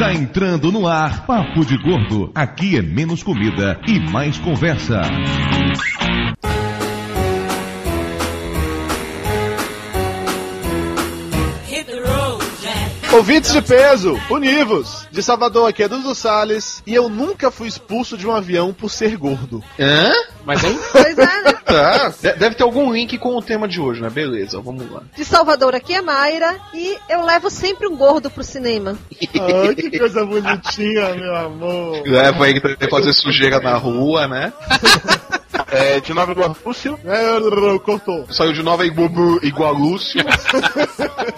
Está entrando no ar Papo de Gordo. Aqui é menos comida e mais conversa. Ouvintes de peso, univos! De Salvador, aqui é Dudu Salles e eu nunca fui expulso de um avião por ser gordo. Hã? Mas hein? Pois é, né? Ah, de- deve ter algum link com o tema de hoje, né? Beleza, vamos lá. De Salvador aqui é Mayra e eu levo sempre um gordo pro cinema. Ai, que coisa bonitinha, meu amor. Leva ele pra fazer sujeira na rua, né? É, de Nova Iguaçu, É, cortou. Saiu de Nova Iguaçu, Igualúcio.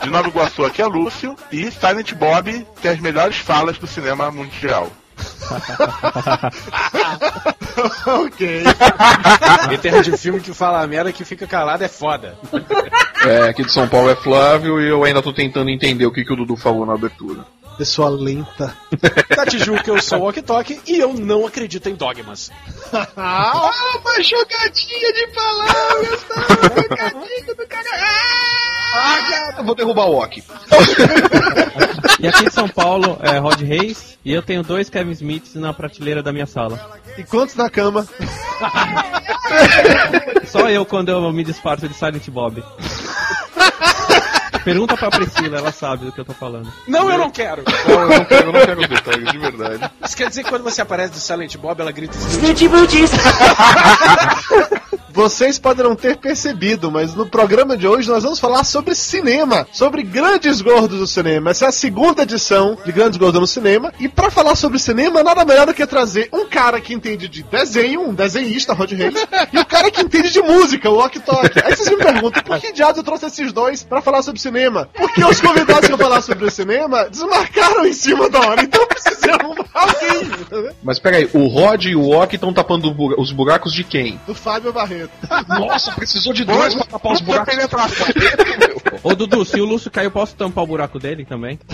de Nova Iguaçu aqui é Lúcio e Silent Bob tem as melhores falas do cinema mundial. ok. Em termos de filme que fala merda que fica calado é foda. É, aqui de São Paulo é Flávio e eu ainda tô tentando entender o que, que o Dudu falou na abertura. Pessoa lenta. Da Tijuca eu sou o Ok Tok e eu não acredito em dogmas. Ah, uma jogadinha de palavras, tá? Jogadinha do cara. Ah, cara, eu vou derrubar o Ok. E aqui em São Paulo é Rod Reis e eu tenho dois Kevin Smiths na prateleira da minha sala. E quantos na cama? Só eu quando eu me disfarço de Silent Bob. Pergunta pra Priscila, ela sabe do que eu tô falando. Não, eu não quero. Não, eu não quero, eu não quero detalhes, de verdade. Isso quer dizer que quando você aparece do Silent Bob, ela grita Vocês podem não ter percebido, mas no programa de hoje nós vamos falar sobre cinema, sobre grandes gordos do cinema. Essa é a segunda edição de Grandes Gordos no Cinema. E pra falar sobre cinema, nada melhor do que trazer um cara que entende de desenho, um desenhista, Rod Reis, e o cara que entende de música, o Ok Tok. Aí vocês me perguntam, por que diabos eu trouxe esses dois pra falar sobre cinema? Porque os convidados que eu falar sobre cinema desmarcaram em cima da hora, então eu precisei arrumar alguém. Mas peraí, o Rod e o Ok estão tapando bu- os buracos de quem? Do Fábio Barreto. Nossa, precisou de dois pra tapar os buracos. Ô Dudu, se o Lúcio caiu, posso tampar o buraco dele também?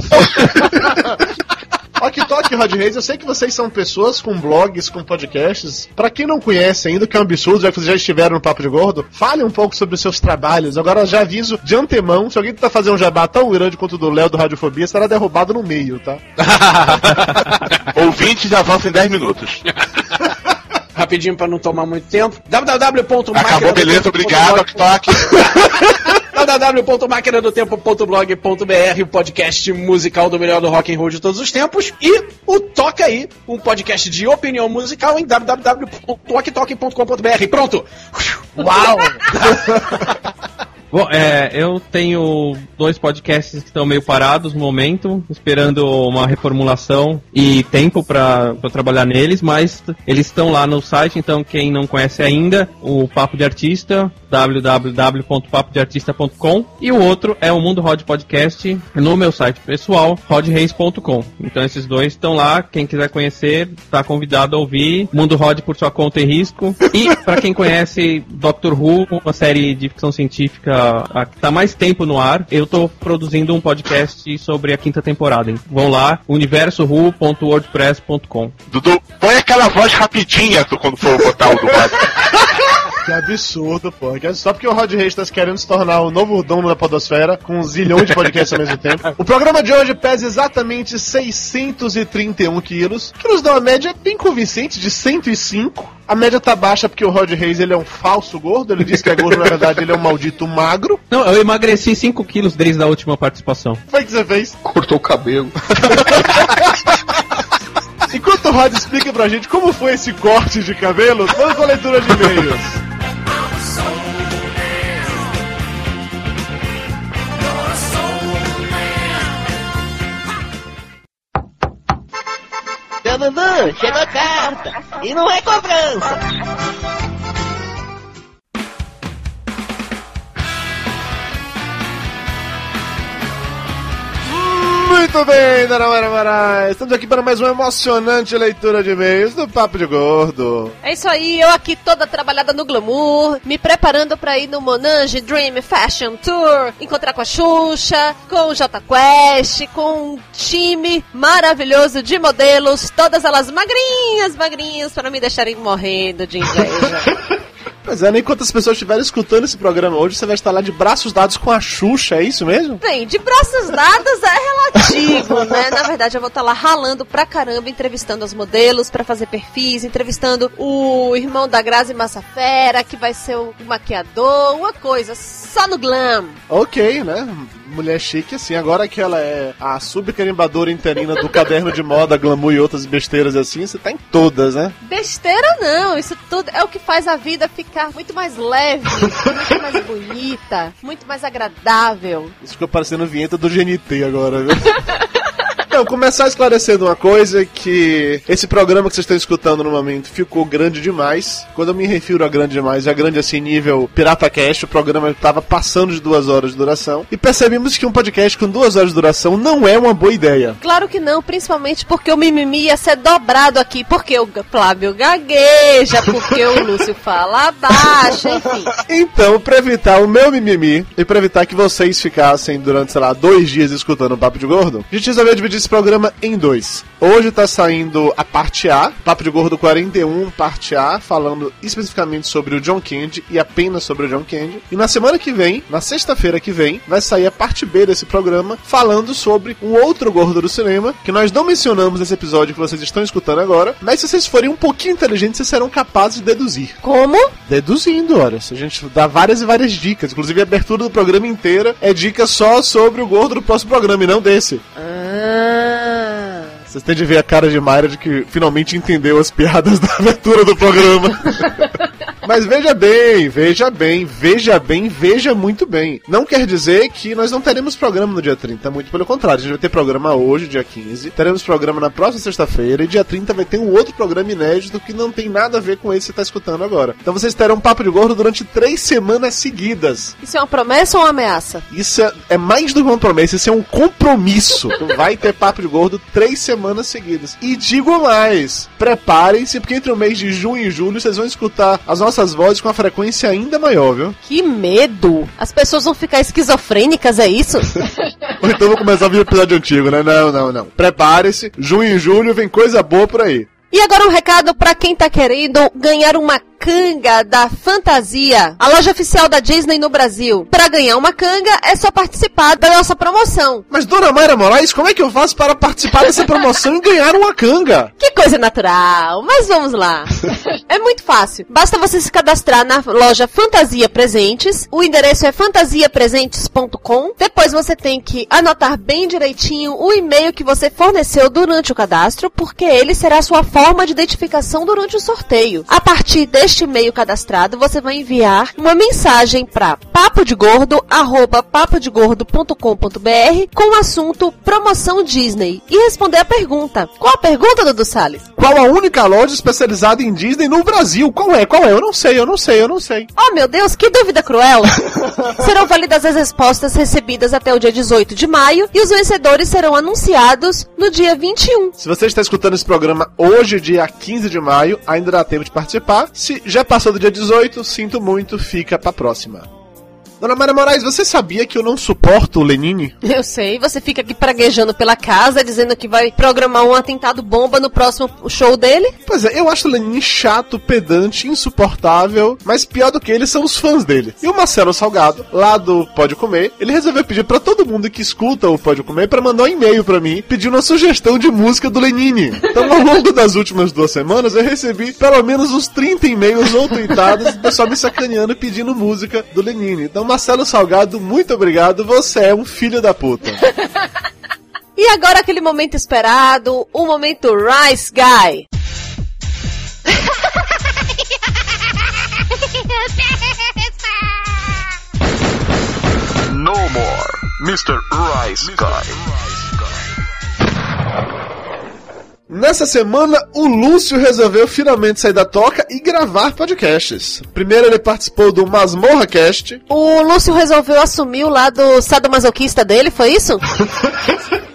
Ok Tok e Rod Reis, eu sei que vocês são pessoas com blogs, com podcasts. Pra quem não conhece ainda, que é um absurdo, já que vocês já estiveram no Papo de Gordo, fale um pouco sobre os seus trabalhos. Agora já aviso de antemão, se alguém tentar fazer um jabá tão grande quanto o do Léo do Radiofobia, será derrubado no meio, tá? Ouvintes avançam em 10 minutos. rapidinho pra não tomar muito tempo. www.máquina Acabou, beleza, obrigado, Ok Tok. www.maquinadotempo.blog.br, o podcast musical do melhor do rock and roll de todos os tempos, e o Toca aí, um podcast de opinião musical em www.oktok.com.br. Pronto! Uau! Bom, é, eu tenho dois podcasts que estão meio parados no momento, esperando uma reformulação e tempo para trabalhar neles, mas eles estão lá no site, então quem não conhece ainda, o Papo de Artista, www.papodeartista.com e o outro é o Mundo Rod Podcast no meu site pessoal, rodreis.com. Então esses dois estão lá, quem quiser conhecer, está convidado a ouvir Mundo Rod por sua conta e risco. E para quem conhece Doctor Who, uma série de ficção científica a que está mais tempo no ar, eu estou produzindo um podcast sobre a quinta temporada. hein? Vão lá, universowho.wordpress.com. Dudu, põe aquela voz rapidinha quando for botar o do. Que absurdo, pô. Que Só porque o Rod Reis tá querendo se tornar o novo dono da podosfera, com um zilhão de podcasts ao mesmo tempo. O programa de hoje pesa exatamente 631 quilos, que nos dá uma média bem convincente de 105. A média tá baixa porque o Rod Reis ele é um falso gordo, ele diz que é gordo, na verdade ele é um maldito magro. Não, eu emagreci 5 quilos desde a última participação. O que foi que você fez? Cortou o cabelo. Enquanto o Rod explica pra gente como foi esse corte de cabelo, vamos com a leitura de e-mails. Chegou carta. E não é cobrança. Muito bem, Dona Mara Marais. Estamos aqui para mais uma emocionante leitura de e-mails do Papo de Gordo. É isso aí, eu aqui toda trabalhada no glamour, me preparando pra ir no Monange Dream Fashion Tour, encontrar com a Xuxa, com o J Quest, com um time maravilhoso de modelos, todas elas magrinhas, magrinhas, para me deixarem morrendo de inveja. Pois é, nem quantas pessoas estiverem escutando esse programa hoje, você vai estar lá de braços dados com a Xuxa, é isso mesmo? Bem, de braços dados é relativo, né? Na verdade, eu vou estar lá ralando pra caramba, entrevistando os modelos pra fazer perfis, entrevistando o irmão da Grazi Massafera, que vai ser o maquiador, uma coisa, só no glam. Ok, né? Mulher chique, assim. Agora que ela é a subcarimbadora interina do caderno de moda, glamour e outras besteiras assim, você tá em todas, né? Besteira não, isso tudo é o que faz a vida ficar muito mais leve, muito mais bonita, muito mais agradável. Isso ficou parecendo vinheta do GNT agora, viu? Então, começar esclarecendo uma coisa que esse programa que vocês estão escutando no momento ficou grande demais. Quando eu me refiro a grande demais, é grande assim nível Pirata Cast, o programa estava passando de duas horas de duração. E percebemos que um podcast com duas horas de duração não é uma boa ideia. Claro que não, principalmente porque o mimimi ia ser dobrado aqui, porque o Flávio gagueja, porque o Lúcio fala baixo, enfim. Então, pra evitar o meu mimimi e pra evitar que vocês ficassem durante, sei lá, dois dias escutando o Papo de Gordo, a gente resolveu dividir esse programa em dois. Hoje tá saindo a parte A, Papo de Gordo 41, parte A, falando especificamente sobre o John Candy e apenas sobre o John Candy. E na semana que vem, na sexta-feira que vem, vai sair a parte B desse programa, falando sobre um outro gordo do cinema, que nós não mencionamos nesse episódio que vocês estão escutando agora, mas se vocês forem um pouquinho inteligentes, vocês serão capazes de deduzir. Como? Deduzindo, olha, a gente dá várias e várias dicas. Inclusive a abertura do programa inteira é dica só sobre o gordo do próximo programa e não desse. Ah. Vocês têm de ver a cara de Mayra de que finalmente entendeu as piadas da abertura do programa. Mas veja bem, veja bem, veja bem, veja muito bem. Não quer dizer que nós não teremos programa no dia 30, muito pelo contrário. A gente vai ter programa hoje, dia 15, teremos programa na próxima sexta-feira e dia 30 vai ter um outro programa inédito que não tem nada a ver com esse que você está escutando agora. Então vocês terão papo de gordo durante três semanas seguidas. Isso é uma promessa ou uma ameaça? Isso é, é mais do que uma promessa, isso é um compromisso. vai ter papo de gordo três semanas seguidas. E digo mais, preparem-se, porque entre o mês de junho e julho vocês vão escutar as nossas vozes com uma frequência ainda maior, viu? Que medo! As pessoas vão ficar esquizofrênicas, é isso? Ou então vou começar a ver o episódio antigo, né? Não, não, não. Prepare-se, junho e julho vem coisa boa por aí. E agora um recado para quem tá querendo ganhar uma canga da fantasia, a loja oficial da Disney no Brasil. Para ganhar uma canga é só participar da nossa promoção. Mas, dona Mayra Moraes, como é que eu faço para participar dessa promoção e ganhar uma canga? Que coisa natural, mas vamos lá. é muito fácil. Basta você se cadastrar na loja Fantasia Presentes. O endereço é fantasiapresentes.com. Depois você tem que anotar bem direitinho o e-mail que você forneceu durante o cadastro, porque ele será a sua forma de identificação durante o sorteio. A partir deste e-mail cadastrado, você vai enviar uma mensagem para papodegordo@papodegordo.com.br com o assunto promoção Disney e responder a pergunta. Qual a pergunta, Dudu Salles? Qual a única loja especializada em Disney no Brasil? Qual é? Qual é? Eu não sei, eu não sei, eu não sei. Oh, meu Deus, que dúvida cruel! serão válidas as respostas recebidas até o dia 18 de maio e os vencedores serão anunciados no dia 21. Se você está escutando esse programa hoje, dia 15 de maio, ainda dá tempo de participar. Se já passou do dia 18, sinto muito, fica pra próxima. Dona Maria Moraes, você sabia que eu não suporto o Lenine? Eu sei, você fica aqui praguejando pela casa, dizendo que vai programar um atentado bomba no próximo show dele. Pois é, eu acho o Lenine chato, pedante, insuportável, mas pior do que ele são os fãs dele. E o Marcelo Salgado, lá do Pode Comer, ele resolveu pedir para todo mundo que escuta o Pode Comer para mandar um e-mail para mim, pedindo uma sugestão de música do Lenine. Então, ao longo das últimas duas semanas, eu recebi pelo menos uns 30 e-mails ou tweetados, do pessoal me sacaneando pedindo música do Lenine. Então, Marcelo Salgado, muito obrigado. Você é um filho da puta. e agora aquele momento esperado, o momento Rice Guy. no more, Mr. Rice Guy. Nessa semana, o Lúcio resolveu finalmente sair da toca e gravar podcasts. Primeiro ele participou do Masmorra Cast. O Lúcio resolveu assumir o lado sadomasoquista dele, foi isso?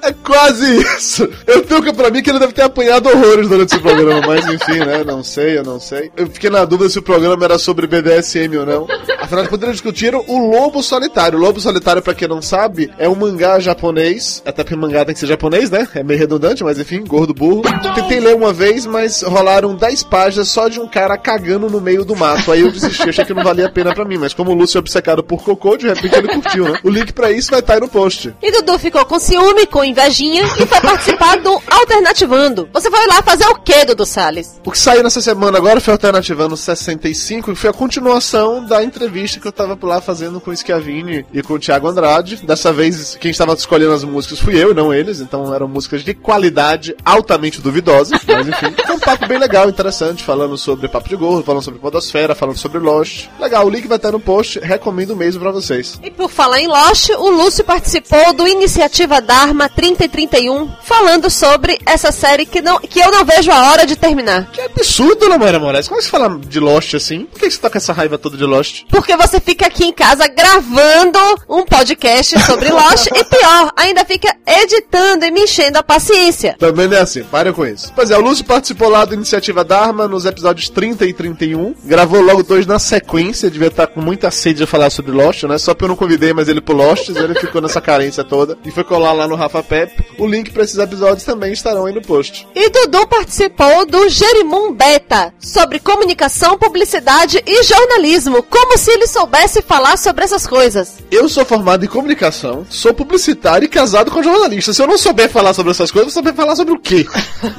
é Quase isso. Eu tenho pra mim que ele deve ter apanhado horrores durante esse programa, mas enfim, né? Não sei, eu não sei. Eu fiquei na dúvida se o programa era sobre BDSM ou não. Afinal de contas, o Lobo Solitário. O Lobo Solitário, pra quem não sabe, é um mangá japonês. Até porque mangá tem que ser japonês, né? É meio redundante, mas enfim, gordo burro. Tentei ler uma vez, mas rolaram 10 páginas só de um cara cagando no meio do mato. Aí eu desisti, achei que não valia a pena pra mim. Mas como o Lúcio é obcecado por cocô, de repente ele curtiu, né? O link pra isso vai estar aí no post. E Dudu ficou com ciúme, com invejinha e foi participar do Alternativando. Você foi lá fazer o quê, Dudu Salles? O que saiu nessa semana agora foi Alternativando 65, que foi a continuação da entrevista que eu tava por lá fazendo com o Schiavini e com o Thiago Andrade. Dessa vez, quem estava escolhendo as músicas fui eu e não eles, então eram músicas de qualidade altamente duvidosa. Mas enfim, foi um papo bem legal, interessante, falando sobre Papo de Gordo, falando sobre Podosfera, falando sobre Lost. Legal, o link vai estar no post, recomendo mesmo pra vocês. E por falar em Lost, o Lúcio participou do Iniciativa Dharma 30 e 31, falando sobre essa série que, não, que eu não vejo a hora de terminar. Que absurdo, Namora Moraes. Como é que você fala de Lost assim? Por que você tá com essa raiva toda de Lost? Porque você fica aqui em casa gravando um podcast sobre Lost e pior, ainda fica editando e me enchendo a paciência. Também não é assim, para com isso. Pois é, o Lúcio participou lá do Iniciativa Dharma nos episódios 30 e 31. Gravou logo dois na sequência, devia estar com muita sede de falar sobre Lost, né? Só que eu não convidei mais ele pro Lost, ele ficou nessa carência toda e foi colar lá no Rafa Pep. O link pra esses episódios também estarão aí no post. E Dudu participou do Jerimum Beta sobre comunicação, publicidade e jornalismo, como se ele soubesse falar sobre essas coisas. Eu sou formado em comunicação, sou publicitário e casado com jornalista. Se eu não souber falar sobre essas coisas, eu vou saber falar sobre o quê?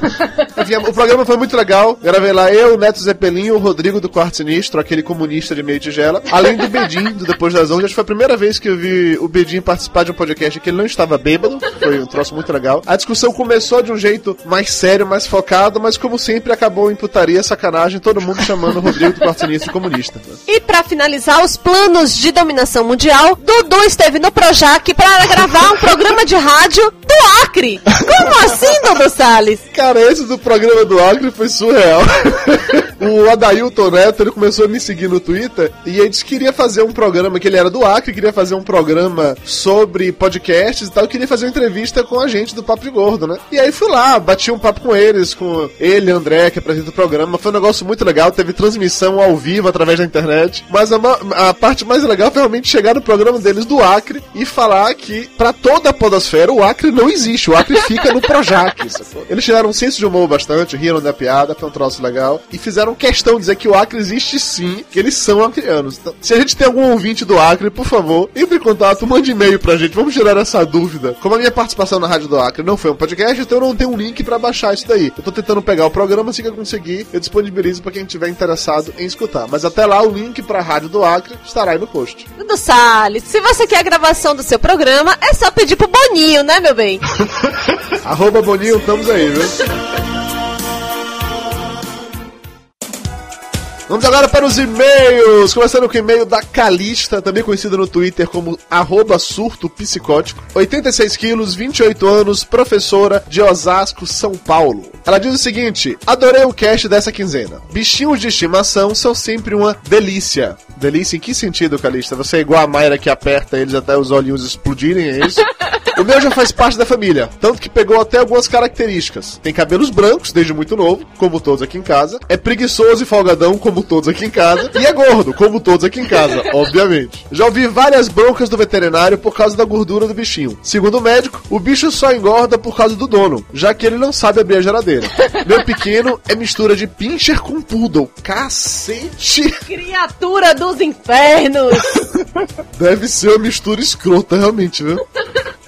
Enfim, o programa foi muito legal. Gravei lá eu, Neto Zeppelin, o Rodrigo do Quarto Sinistro, aquele comunista de meio tigela, além do Bedin, do Depois das Ondas. Acho que foi a primeira vez que eu vi o Bedin participar de um podcast que ele não estava bêbado. Foi um troço muito legal. A discussão começou de um jeito mais sério, mais focado, mas como sempre acabou em putaria, sacanagem, todo mundo chamando o Rodrigo do de comunista. E pra finalizar os planos de dominação mundial, Dudu esteve no Projac para gravar um programa de rádio do Acre. Como assim, Dudu Salles? Cara, esse do programa do Acre foi surreal. o Adailton Neto, ele começou a me seguir no Twitter e disse que queria fazer um programa, que ele era do Acre, queria fazer um programa sobre podcasts e tal, queria fazer uma entrevista com a gente do Papo de Gordo, né? E aí fui lá, bati um papo com eles, com ele, André, que apresenta o programa. Foi um negócio muito legal, teve transmissão ao vivo através da internet. Mas a, a parte mais legal foi realmente chegar no programa deles do Acre e falar que, para toda a podosfera, o Acre não existe. O Acre fica no Projac. Eles tiraram um senso de humor bastante, riram da piada, foi um troço legal. E fizeram questão de dizer que o Acre existe sim, que eles são acreanos. Então, se a gente tem algum ouvinte do Acre, por favor, entre em contato, mande e-mail pra gente, vamos tirar essa dúvida. Como a minha participação na Rádio do Acre não foi um podcast, então eu não tenho um link para baixar isso daí. Eu tô tentando pegar o programa, se eu conseguir, eu disponibilizo para quem tiver interessado em escutar. Mas até lá, o link pra Rádio do Acre estará aí no post. Dudu Salles, se você quer a gravação do seu programa, é só pedir pro Boninho, né, meu bem? Arroba Boninho, estamos aí, viu? Vamos agora para os e-mails. Começando com o e-mail da Calista, também conhecida no Twitter como arroba surto psicótico. 86 quilos, 28 anos, professora de Osasco, São Paulo. Ela diz o seguinte: Adorei o cast dessa quinzena. Bichinhos de estimação são sempre uma delícia. Delícia em que sentido, Calista? Você é igual a Mayra que aperta eles até os olhinhos explodirem, é isso? O meu já faz parte da família, tanto que pegou até algumas características. Tem cabelos brancos desde muito novo, como todos aqui em casa. É preguiçoso e folgadão, como todos aqui em casa. E é gordo, como todos aqui em casa, obviamente. Já ouvi várias broncas do veterinário por causa da gordura do bichinho. Segundo o médico, o bicho só engorda por causa do dono, já que ele não sabe abrir a geladeira. Meu pequeno é mistura de pincher com poodle. Cacete! Criatura dos infernos! Deve ser uma mistura escrota, realmente, viu?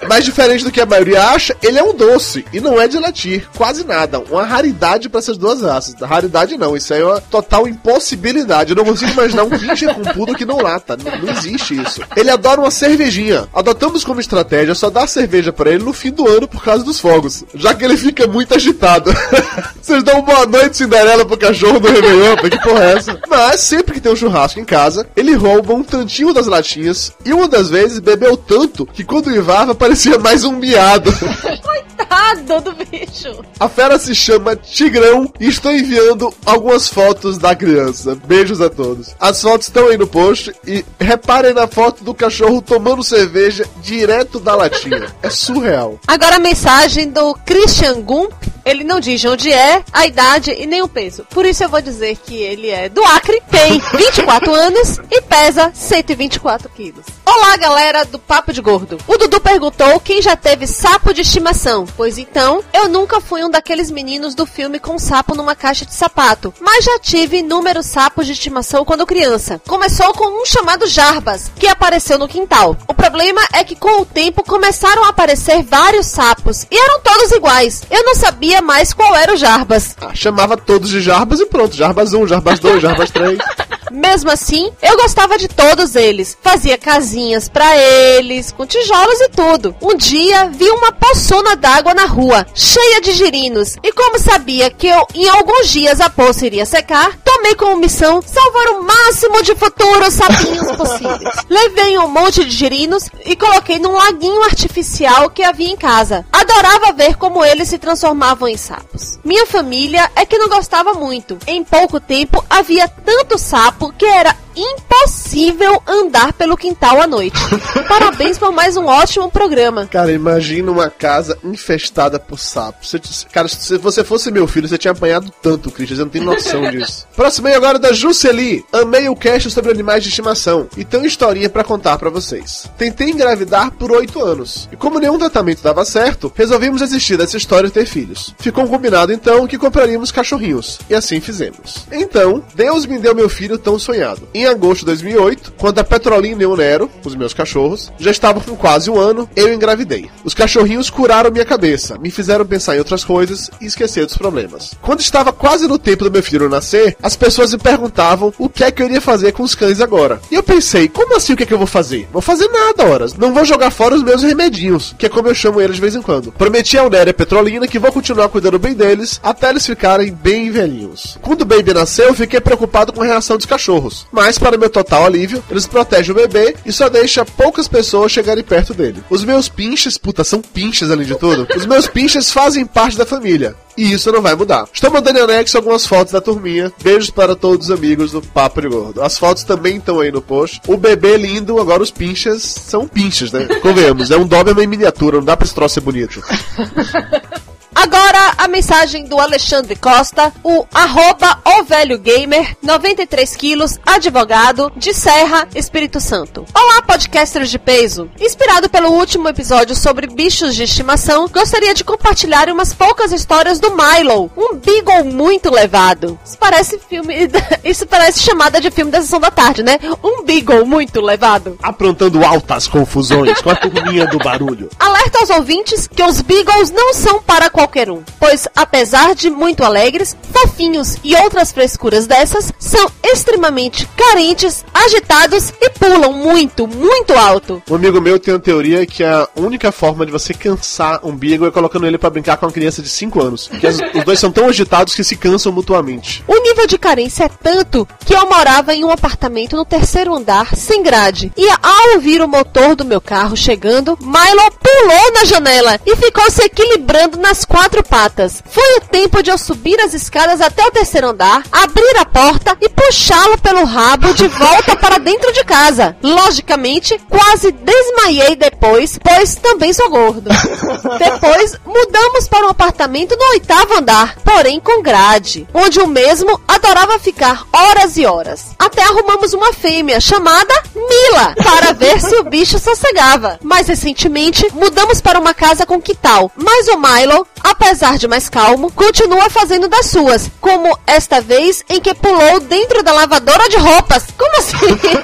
Mas diferente do que a maioria acha, ele é um doce e não é de latir, quase nada. Uma raridade para essas duas raças. Raridade não, isso aí é uma total impossibilidade. Eu não consigo imaginar um pincher com pudo que não lata. Não, não, existe isso. Ele adora uma cervejinha. Adotamos como estratégia só dar cerveja para ele no fim do ano por causa dos fogos, já que ele fica muito agitado. Vocês dão boa noite Cinderela pro cachorro do Réveillon, que porra é essa? Mas sempre que tem um churrasco em casa, ele rouba um tantinho das latinhas e uma das vezes bebeu tanto que quando uivava parecia mais um miado. errado do bicho. A fera se chama Tigrão e estou enviando algumas fotos da criança. Beijos a todos. As fotos estão aí no post e reparem na foto do cachorro tomando cerveja direto da latinha. É surreal. Agora a mensagem do Christian Gump. Ele não diz de onde é, a idade e nem o peso. Por isso eu vou dizer que ele é do Acre, tem 24 anos e pesa 124 quilos. Olá, galera do Papo de Gordo. O Dudu perguntou quem já teve sapo de estimação. Pois então, eu nunca fui um daqueles meninos do filme com sapo numa caixa de sapato, mas já tive inúmeros sapos de estimação quando criança. Começou com um chamado Jarbas, que apareceu no quintal. O problema é que com o tempo começaram a aparecer vários sapos e eram todos iguais. Eu não sabia mais qual era o Jarbas. Ah, chamava todos de Jarbas e pronto. Jarbas 1, Jarbas 2, Jarbas 3. Mesmo assim, eu gostava de todos eles. Fazia casinhas pra eles, com tijolos e tudo. Um dia vi uma poçona d'água na rua, cheia de girinos. E como sabia que eu, em alguns dias a poça iria secar, tomei como missão salvar o máximo de futuros sapinhos possíveis. Levei um monte de girinos e coloquei num laguinho artificial que havia em casa. Adorava ver como eles se transformavam em sapos. Minha família é que não gostava muito. Em pouco tempo havia tanto sapo que era impossível andar pelo quintal à noite. Parabéns por mais um ótimo programa. Cara, imagina uma casa infestada por sapos. Cara, se você fosse meu filho, você tinha apanhado tanto, Christian. Você não tem noção disso. Próximo aí agora da Jusceli. Amei o cast sobre animais de estimação e tenho uma historinha pra contar pra vocês. Tentei engravidar por oito anos. E como nenhum tratamento dava certo, resolvimos desistir dessa história e ter filhos. Ficou combinado então que compraríamos cachorrinhos. E assim fizemos. Então, Deus me deu meu filho tão sonhado. Em agosto de 2008, quando a Petrolina e o Nero, os meus cachorros, já estavam com quase um ano, eu engravidei. Os cachorrinhos curaram minha cabeça, me fizeram pensar em outras coisas e esquecer dos problemas. Quando estava quase no tempo do meu filho nascer, as pessoas me perguntavam o que é que eu iria fazer com os cães agora. E eu pensei, como assim o que é que eu vou fazer? Vou fazer nada, horas. Não vou jogar fora os meus remedinhos, que é como eu chamo eles de vez em quando. Prometi ao Nero e a Petrolina que vou continuar cuidando bem deles até eles ficarem bem velhinhos. Quando o baby nasceu, eu fiquei preocupado com a reação dos cachorros. Mas, para meu total alívio, eles protegem o bebê e só deixa poucas pessoas chegarem perto dele. Os meus pinches, puta, são pinches além de tudo, os meus pinches fazem parte da família. E isso não vai mudar. Estou mandando em anexo algumas fotos da turminha. Beijos para todos os amigos do Papo de Gordo. As fotos também estão aí no post. O bebê lindo, agora os pinches são pinches, né? Convenhamos, é um Doberman em miniatura, não dá pra esse troço ser bonito. Agora a mensagem do Alexandre Costa, o arroba o velho gamer, 93 quilos, advogado, de Serra, Espírito Santo. Olá, podcasters de peso. Inspirado pelo último episódio sobre bichos de estimação, gostaria de compartilhar umas poucas histórias do Milo, um beagle muito levado. Isso parece filme, isso parece chamada de filme da sessão da tarde, né? Um beagle muito levado. Aprontando altas confusões com a turminha do barulho. Alerta aos ouvintes que os Beagles não são para qualquer um, pois apesar de muito alegres, fofinhos e outras frescuras dessas, são extremamente carentes, agitados e pulam muito, muito alto. Um amigo meu tem uma teoria que a única forma de você cansar um Beagle é colocando ele pra brincar com uma criança de 5 anos. Que as- os dois são tão agitados que se cansam mutuamente. O nível de carência é tanto que eu morava em um apartamento no terceiro andar, sem grade. E ao ouvir o motor do meu carro chegando, Milo pulou na janela e ficou se equilibrando nas quatro patas. Foi o tempo de eu subir as escadas até o terceiro andar, abrir a porta e puxá-lo pelo rabo de volta para dentro de casa. Logicamente, quase desmaiei depois, pois também sou gordo. Depois, mudamos para um apartamento no oitavo andar, porém com grade, onde o mesmo adorava ficar horas e horas. Até arrumamos uma fêmea chamada Mila, para ver se o bicho sossegava. Mais recentemente, mudamos para uma casa com quintal, mas o Milo, apesar de mais calmo, continua fazendo das suas, como esta vez em que pulou dentro da lavadora de roupas. Como assim?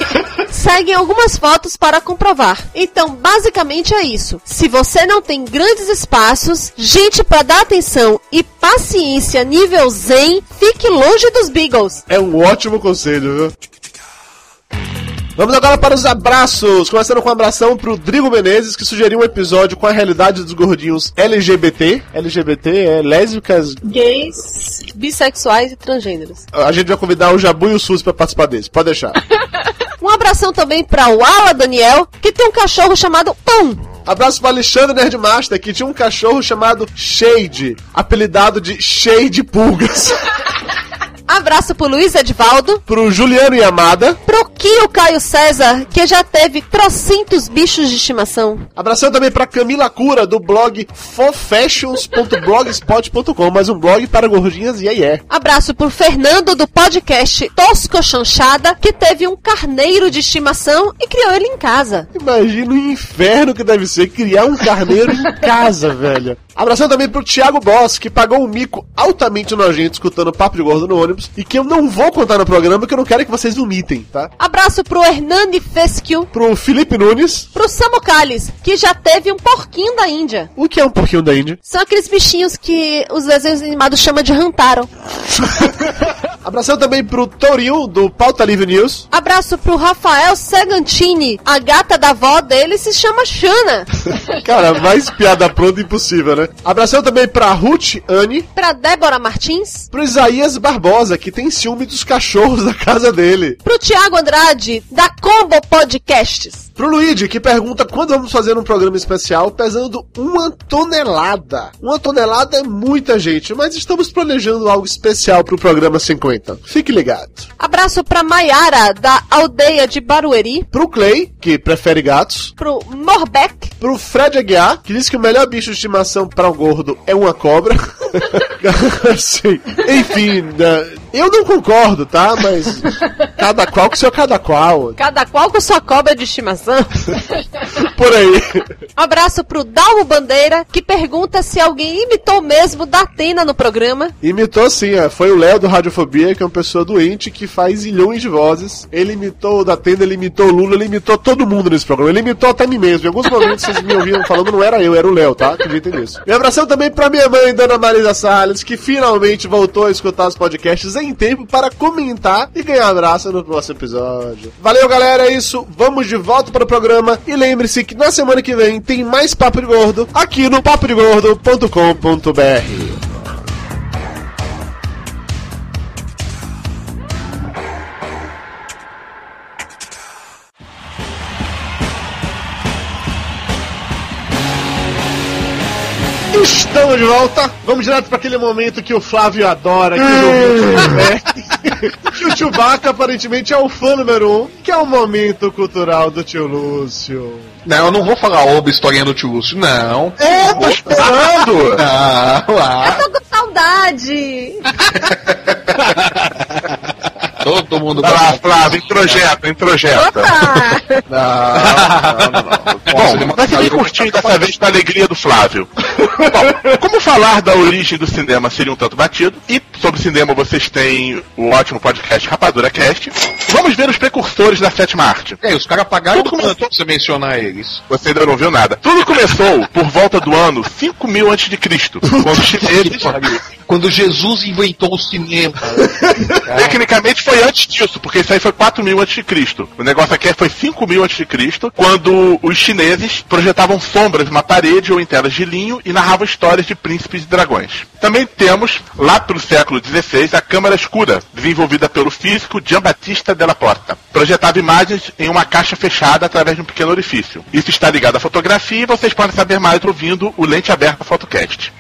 Seguem algumas fotos para comprovar. Então, basicamente é isso. Se você não tem grandes espaços, gente para dar atenção e paciência nível zen, fique longe dos Beagles. É um ótimo conselho, viu? Vamos agora para os abraços. Começando com um abração pro Drigo Menezes, que sugeriu um episódio com a realidade dos gordinhos LGBT. LGBT é lésbicas. Gays, bissexuais e transgêneros. A gente vai convidar o Jabu e o Suzy pra participar desse. Pode deixar. Um abração também para o Ala Daniel, que tem um cachorro chamado Pão. Abraço pro Alexandre Nerdmaster, que tinha um cachorro chamado Shade, apelidado de Shade Pulgas. Abraço pro Luiz Edvaldo. pro Juliano Yamada. Pro Kio Caio César, que já teve trocentos bichos de estimação. Abração também pra Camila Cura, do blog fofashions.blogspot.com, mais um blog para gordinhas e aí é. Abraço pro Fernando do podcast Tosco Chanchada, que teve um carneiro de estimação e criou ele em casa. Imagina o inferno que deve ser criar um carneiro em casa, velho. Abração também pro Thiago Boss, que pagou um mico altamente nojento escutando Papo de Gordo no ônibus e que eu não vou contar no programa porque eu não quero que vocês vomitem, tá? Abraço pro Hernani Fesquio, Pro Felipe Nunes, pro Samu Calles, que já teve um porquinho da Índia. o que é um pouquinho da Índia. São aqueles bichinhos que os desenhos animados chamam de Rantaro. Abração também pro Torinho, do Pauta Livre News. Abraço pro Rafael Segantini. A gata da avó dele se chama Xana. Cara, mais piada pronta impossível, né? Abração também pra Ruth Anne, Pra Débora Martins. pro Isaías Barbosa, que tem ciúme dos cachorros da casa dele. Pro Tiago Andrade, da Combo Podcasts. Pro Luigi, que pergunta quando vamos fazer um programa especial pesando uma tonelada. Uma tonelada é muita gente, mas estamos planejando algo especial pro programa 50. Fique ligado. Abraço pra Maiara, da aldeia de Barueri. Pro Clay, que prefere gatos. Pro Morbeck. Pro Fred Aguiar, que diz que o melhor bicho de estimação para um gordo é uma cobra. Enfim, né, eu não concordo, tá? Mas cada qual com seu cada qual. Cada qual com sua cobra de estimação. Por aí. Abraço pro Dalmo Bandeira, que pergunta se alguém imitou mesmo da Atena no programa. Imitou sim, é. foi o Léo do Radiofobia, que é uma pessoa doente que faz zilhões de vozes. Ele imitou o da Tenda, ele imitou o Lula, ele imitou todo mundo nesse programa. Ele imitou até mim mesmo. Em alguns momentos vocês me ouviram falando, não era eu, era o Léo, tá? Acreditem nisso. E abração também pra minha mãe, Dona Marisa Salles, que finalmente voltou a escutar os podcasts em tempo para comentar e ganhar abraço no próximo episódio. Valeu, galera, é isso. Vamos de volta para o programa. E lembre-se que na semana que vem tem mais Papo de Gordo aqui no papodegordo.com.br. Estamos de volta. Vamos direto para aquele momento que o Flávio adora, que divertem. que o Chewbacca aparentemente é o fã número um, que é o momento cultural do tio Lúcio. Não, eu não vou falar oba historinha do tio Lúcio, não. É, tô esperando! Não, lá. Tô com saudade. Todo mundo Vai lá, Flávio, introjeta, introjeta. Não, não, não, não. Bom, vai ser curtinho dessa vez da alegria do Flávio. Bom, como falar da origem do cinema seria um tanto batido, e sobre cinema vocês têm o ótimo podcast Rapadura Cast, vamos ver os precursores da sétima arte. É, os caras pagaram Tudo quanto pra você mencionar eles? Você ainda não viu nada. Tudo começou por volta do ano 5000 a.C., quando os chineses... Quando Jesus inventou o cinema. Tecnicamente foi antes disso, porque isso aí foi 4 mil antes de Cristo. O negócio aqui foi 5 mil antes de Cristo, quando os chineses projetavam sombras numa parede ou em telas de linho e narravam histórias de príncipes e dragões. Também temos, lá pelo século XVI, a câmara escura, desenvolvida pelo físico Giambattista della Porta. Projetava imagens em uma caixa fechada através de um pequeno orifício. Isso está ligado à fotografia e vocês podem saber mais ouvindo o Lente Aberta Photocast.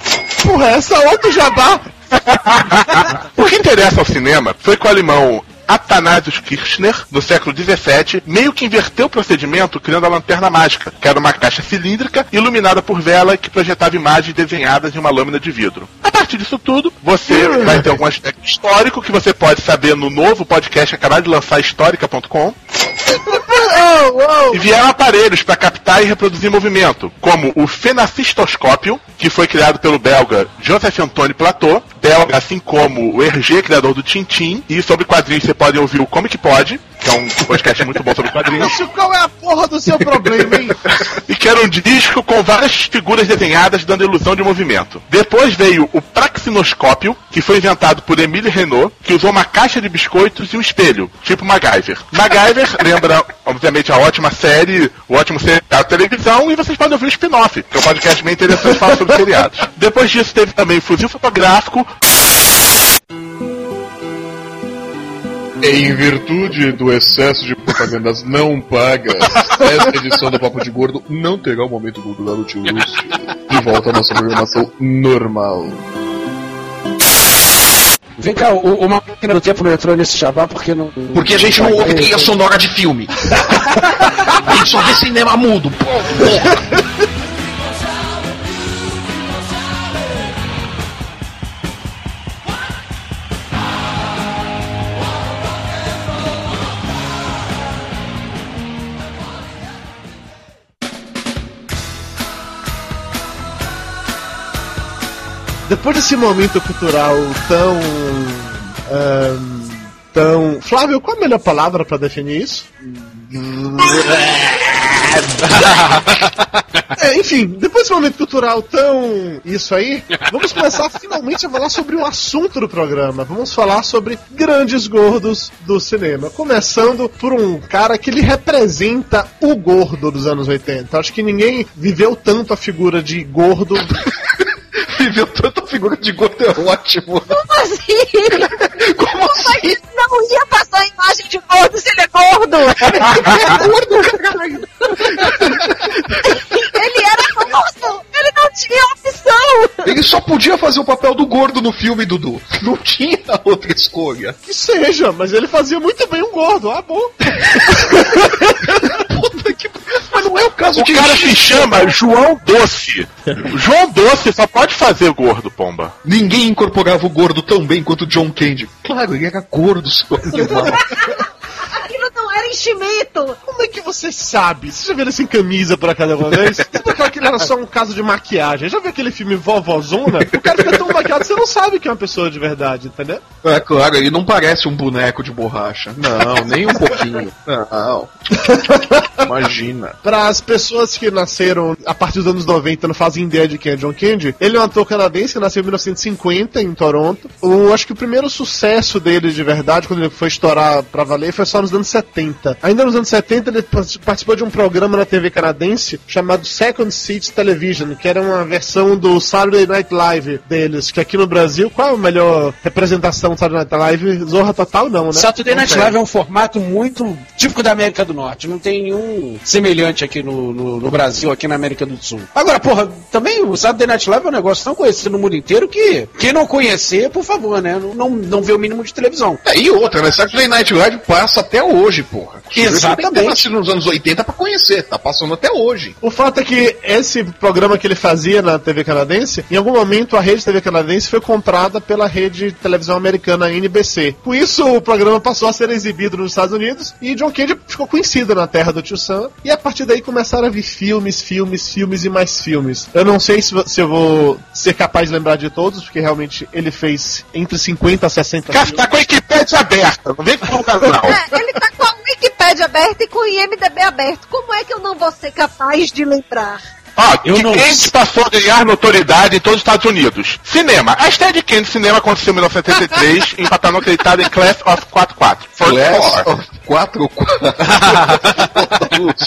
Porra, essa outra jabá! O que interessa ao cinema foi que o alemão Athanasius Kirchner, no século XVII, meio que inverteu o procedimento criando a lanterna mágica, que era uma caixa cilíndrica iluminada por vela que projetava imagens desenhadas em uma lâmina de vidro. A partir disso tudo, você vai ter algum aspecto histórico que você pode saber no novo podcast acabado de lançar, histórica.com. E vieram aparelhos para captar e reproduzir movimento, como o fenacistoscópio, que foi criado pelo belga Joseph Antoine Plateau, belga assim como o Hergé, criador do Tintin, e sobre quadrinhos você pode ouvir o Comic Pod, que é um podcast muito bom sobre quadrinhos. Lúcio, qual é a porra do seu problema, hein? e que era um disco com várias figuras desenhadas dando ilusão de movimento. Depois veio o praxinoscópio, que foi inventado por Emile Renault, que usou uma caixa de biscoitos e um espelho, tipo MacGyver. MacGyver lembra, obviamente, a ótima série, o ótimo seriado da televisão, e vocês podem ouvir o spin-off, que é um podcast bem interessante falar sobre seriados. Depois disso teve também o fuzil fotográfico, Em virtude do excesso de propagandas não pagas, esta edição do Papo de Gordo não terá o momento cultural do tio Lúcio. De volta à nossa programação normal. Vem cá, o- uma máquina do tempo não entrou nesse jabá porque não. Porque a gente não ouve trilha sonora de filme. A gente só vê cinema mudo. Porra. Depois desse momento cultural tão. ahn, tão. Flávio, qual a melhor palavra pra definir isso? É, enfim, depois desse momento cultural tão. Isso aí, vamos começar finalmente a falar sobre o assunto do programa. Vamos falar sobre grandes gordos do cinema. Começando por um cara que ele representa o gordo dos anos 80. Acho que ninguém viveu tanto a figura de gordo Viveu tanta figura de gordo é ótimo. Como assim? Como assim? Não ia passar a imagem de gordo se ele é gordo! gordo, caralho. Ele era gordo! Ele não tinha opção! Ele só podia fazer o papel do gordo no filme, Dudu. Não tinha outra escolha. Que seja, mas ele fazia muito bem um gordo. Ah, bom. Mas não é o caso O de. cara se chama João Doce. João Doce só pode fazer gordo, pomba. Ninguém incorporava o gordo tão bem quanto o John Candy. Claro, ele era gordo, seu animal. Como é que você sabe? Você já viu ele sem camisa por acaso alguma vez? Você pensava que ele era só um caso de maquiagem. Já viu aquele filme Vovozona? O cara fica tão maquiado, você não sabe que é uma pessoa de verdade, entendeu? É claro, ele não parece um boneco de borracha. Não, nem um pouquinho. Não. Imagina. Para as pessoas que nasceram a partir dos anos 90 e não fazem ideia de quem é John Candy, ele é um ator canadense que nasceu em 1950 em Toronto. O, acho que o primeiro sucesso dele de verdade, quando ele foi estourar pra valer, foi só nos anos 70. Ainda nos anos 70 ele participou de um programa na TV canadense chamado Second Seat Television, que era uma versão do Saturday Night Live deles, que aqui no Brasil, qual é a melhor representação do Saturday Night Live? Zorra Total não, né? Saturday Night. Live é um formato muito típico da América do Norte. Não tem nenhum semelhante aqui no, no, no Brasil, aqui na América do Sul. Agora, porra, também o Saturday Night Live é um negócio tão conhecido no mundo inteiro que quem não conhecer, por favor, né? Não, não, não vê o mínimo de televisão. É, e outra, né? Saturday Night Live passa até hoje, porra. Exatamente. Tem nascido nos anos 80 pra conhecer. Tá passando até hoje. O fato é que esse programa que ele fazia na TV canadense, em algum momento a rede TV canadense foi comprada pela rede de televisão americana NBC. Com isso, o programa passou a ser exibido nos Estados Unidos e John Candy ficou conhecido na terra do Tio Sam. E a partir daí começaram a vir filmes, filmes, filmes e mais filmes. Eu não sei se, se eu vou ser capaz de lembrar de todos, porque realmente ele fez entre 50 a 60 Cara, filmes. tá com a Wikipédia aberta. Não vem com o canal. É, ele tá com a Wikipedia aberta e com o IMDB aberto. Como é que eu não vou ser capaz de lembrar? Ó, Eu eu não- Candy passou a ganhar notoriedade em todos os Estados Unidos. Cinema. A estreia de Candy cinema aconteceu em 1973 em patamar acreditado em Class of 44. For Class four. of 4 ou 4?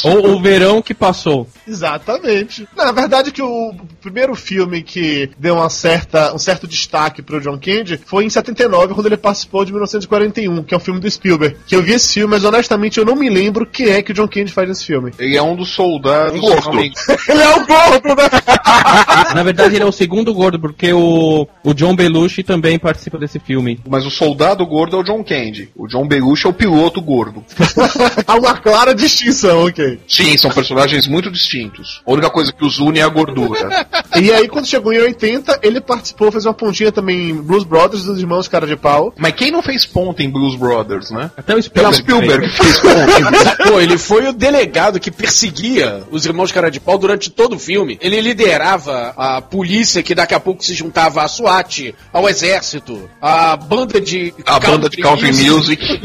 Ou o verão que passou. Exatamente. Na verdade que o primeiro filme que deu uma certa, um certo destaque pro John Candy foi em 79, quando ele participou de 1941, que é um filme do Spielberg. Que eu vi esse filme, mas honestamente eu não me lembro o que é que o John Candy faz nesse filme. Ele é um dos soldados. Gordo. realmente- ele é o gordo, né? Na verdade, ele é o segundo gordo, porque o, o John Belushi também participa desse filme. Mas o soldado gordo é o John Candy. O John Belushi é o piloto gordo. Há uma clara distinção, ok. Sim, são personagens muito distintos. A única coisa que os une é a gordura. E aí, quando chegou em 80, ele participou, fez uma pontinha também em Blues Brothers dos Irmãos Cara de Pau. Mas quem não fez ponta em Blues Brothers, né? Até o É o Spielberg. Spielberg fez ponta. Pô, ele foi o delegado que perseguia os irmãos cara de pau durante todo o filme. Ele liderava a polícia que daqui a pouco se juntava à SWAT, ao exército, à banda de A banda de country music.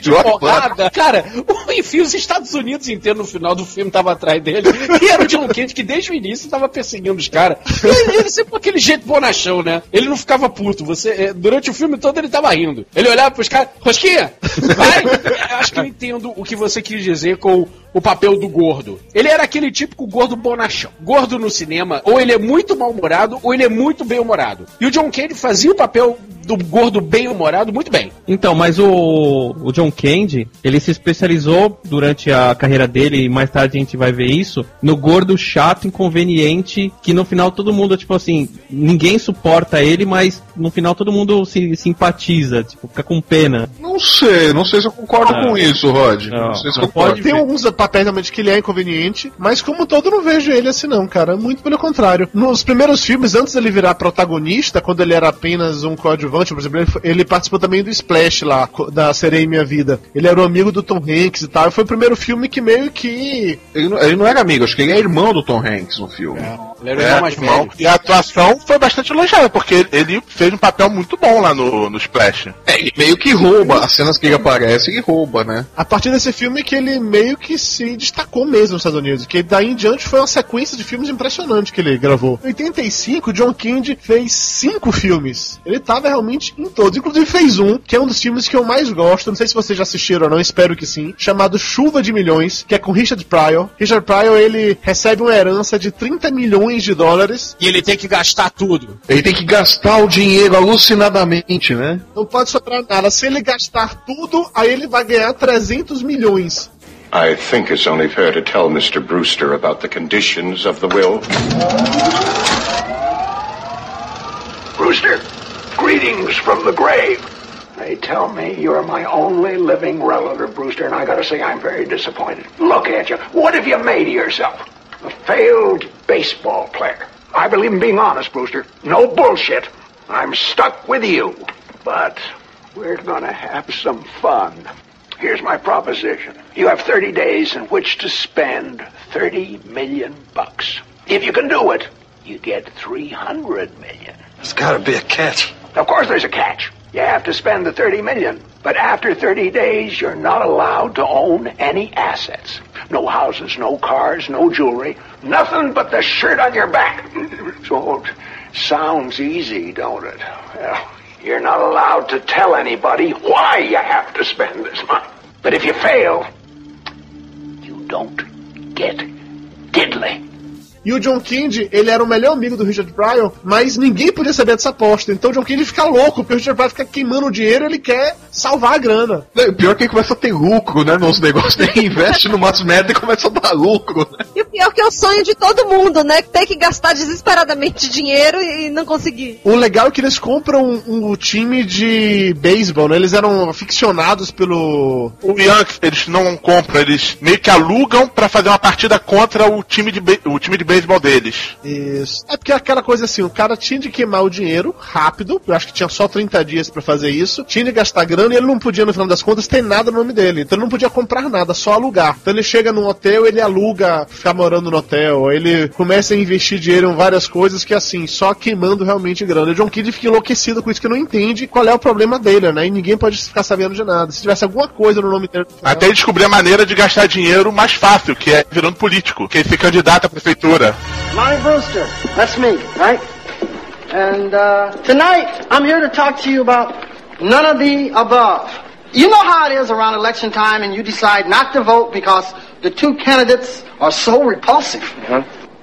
De porrada. Cara, o- enfim, os Estados Unidos inteiros no final do filme tava atrás dele. E era o John Kent que desde o início tava perseguindo os caras. Ele, ele sempre com aquele jeito bonachão, né? Ele não ficava puto. Você, eh, durante o filme todo ele tava rindo. Ele olhava pros caras, Rosquinha, vai! Acho que eu entendo o que você quis dizer com o papel do gordo. Ele era aquele típico gordo bonachão. Gordo no cinema, ou ele é muito mal-humorado, ou ele é muito bem-humorado. E o John Candy fazia o papel do gordo bem-humorado muito bem. Então, mas o, o John Candy, ele se especializou durante a carreira dele, e mais tarde a gente vai ver isso, no gordo chato, inconveniente, que no final todo mundo, tipo assim, ninguém suporta ele, mas no final todo mundo se simpatiza, tipo, fica com pena. Não sei, não sei se eu concordo Ah. com isso, Rod. Não, Não, sei se não eu concordo. pode Tem alguns papéis realmente que ele é inconveniente, mas como todo, eu não vejo ele assim, não, cara. Muito pelo contrário. Nos primeiros filmes, antes dele virar protagonista, quando ele era apenas um coadjuvante, por exemplo, ele, foi- ele participou também do Splash lá, da Sereia em Minha Vida. Ele era o amigo do Tom Hanks e tal. E foi o primeiro filme que meio que. Ele, não- ele não era amigo, acho que ele é irmão do Tom Hanks no filme. Ele era o É, irmão mais irmão. velho. E a atuação foi bastante elogiada, porque ele fez um papel muito bom lá no, no Splash. É, ele meio que rouba. As cenas que ele aparece, ele rouba, né? A partir desse filme que ele meio que se destacou mesmo nos Estados Unidos. Que daí em diante foi uma sequência de filmes impressionante que ele gravou. Em 85, John Candy fez cinco filmes. Ele tava realmente em todos. Inclusive fez um, que é um dos filmes que eu mais gosto. Não sei se vocês já assistiram ou não, espero que sim. Chamado Chuva de Milhões, que é com Richard Pryor. Richard Pryor, ele recebe uma herança de 30 milhões de dólares. E ele tem que gastar tudo. Ele tem que gastar o dinheiro alucinadamente, né? Não pode sobrar nada. Se ele gastar tudo, aí ele vai ganhar 300 milhões. I think it's only fair to tell Mr. Brewster about the conditions of the will. Brewster, greetings from the grave. They tell me you're my only living relative, Brewster, and I gotta say I'm very disappointed. Look at you. What have you made of yourself? A failed baseball player. I believe in being honest, Brewster. No bullshit. I'm stuck with you. But we're gonna have some fun. Here's my proposition. You have 30 days in which to spend 30 million bucks. If you can do it, you get 300 million. There's gotta be a catch. Of course there's a catch. You have to spend the 30 million. But after 30 days, you're not allowed to own any assets. No houses, no cars, no jewelry. Nothing but the shirt on your back. So it sounds easy, don't it? Well, you're not allowed to tell anybody why you have to spend this money. But if you fail, you don't get diddly. E o John Candy, ele era o melhor amigo do Richard Pryor, mas ninguém podia saber dessa aposta. Então o John Candy fica louco, porque o Richard Pryor fica queimando o dinheiro ele quer salvar a grana. É, Pior que ele começa a ter lucro, né? Nos negócios, ele investe numas merda e começa a dar lucro, né? E o pior que é o sonho de todo mundo, né? Ter que gastar desesperadamente dinheiro e não conseguir. O legal é que eles compram um, um time de beisebol, né? Eles eram ficcionados pelo. O Yankees, eles não compram, eles meio que alugam pra fazer uma partida contra o time de, be- o time de beisebol deles. Isso. É porque é aquela coisa assim, o cara tinha de queimar o dinheiro rápido, eu acho que tinha só 30 dias pra fazer isso, tinha de gastar grana e ele não podia, no final das contas, ter nada no nome dele. Então ele não podia comprar nada, só alugar. Então ele chega num hotel, ele aluga ficar morando no hotel, ele começa a investir dinheiro em várias coisas que assim, só queimando realmente grana. O John Kidd fica enlouquecido com isso, que não entende qual é o problema dele, né? E ninguém pode ficar sabendo de nada. Se tivesse alguma coisa no nome dele. no final- Até ele descobrir a maneira de gastar dinheiro mais fácil, que é virando político, que ele se candidata à prefeitura. Lonnie Brewster, that's me, right? And uh, tonight, I'm here to talk to you about none of the above. You know how it is around election time, and you decide not to vote because the two candidates are so repulsive.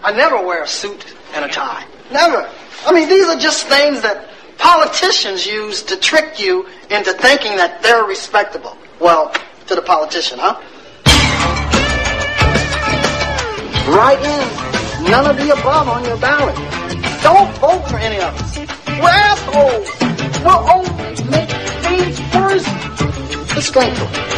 I never wear a suit and a tie. Never. I mean, these are just things that politicians use to trick you into thinking that they're respectable. Well, to the politician, huh? Right in none of the above on your ballot. Don't vote for any of us. We're assholes. We'll only make things worse. Let's.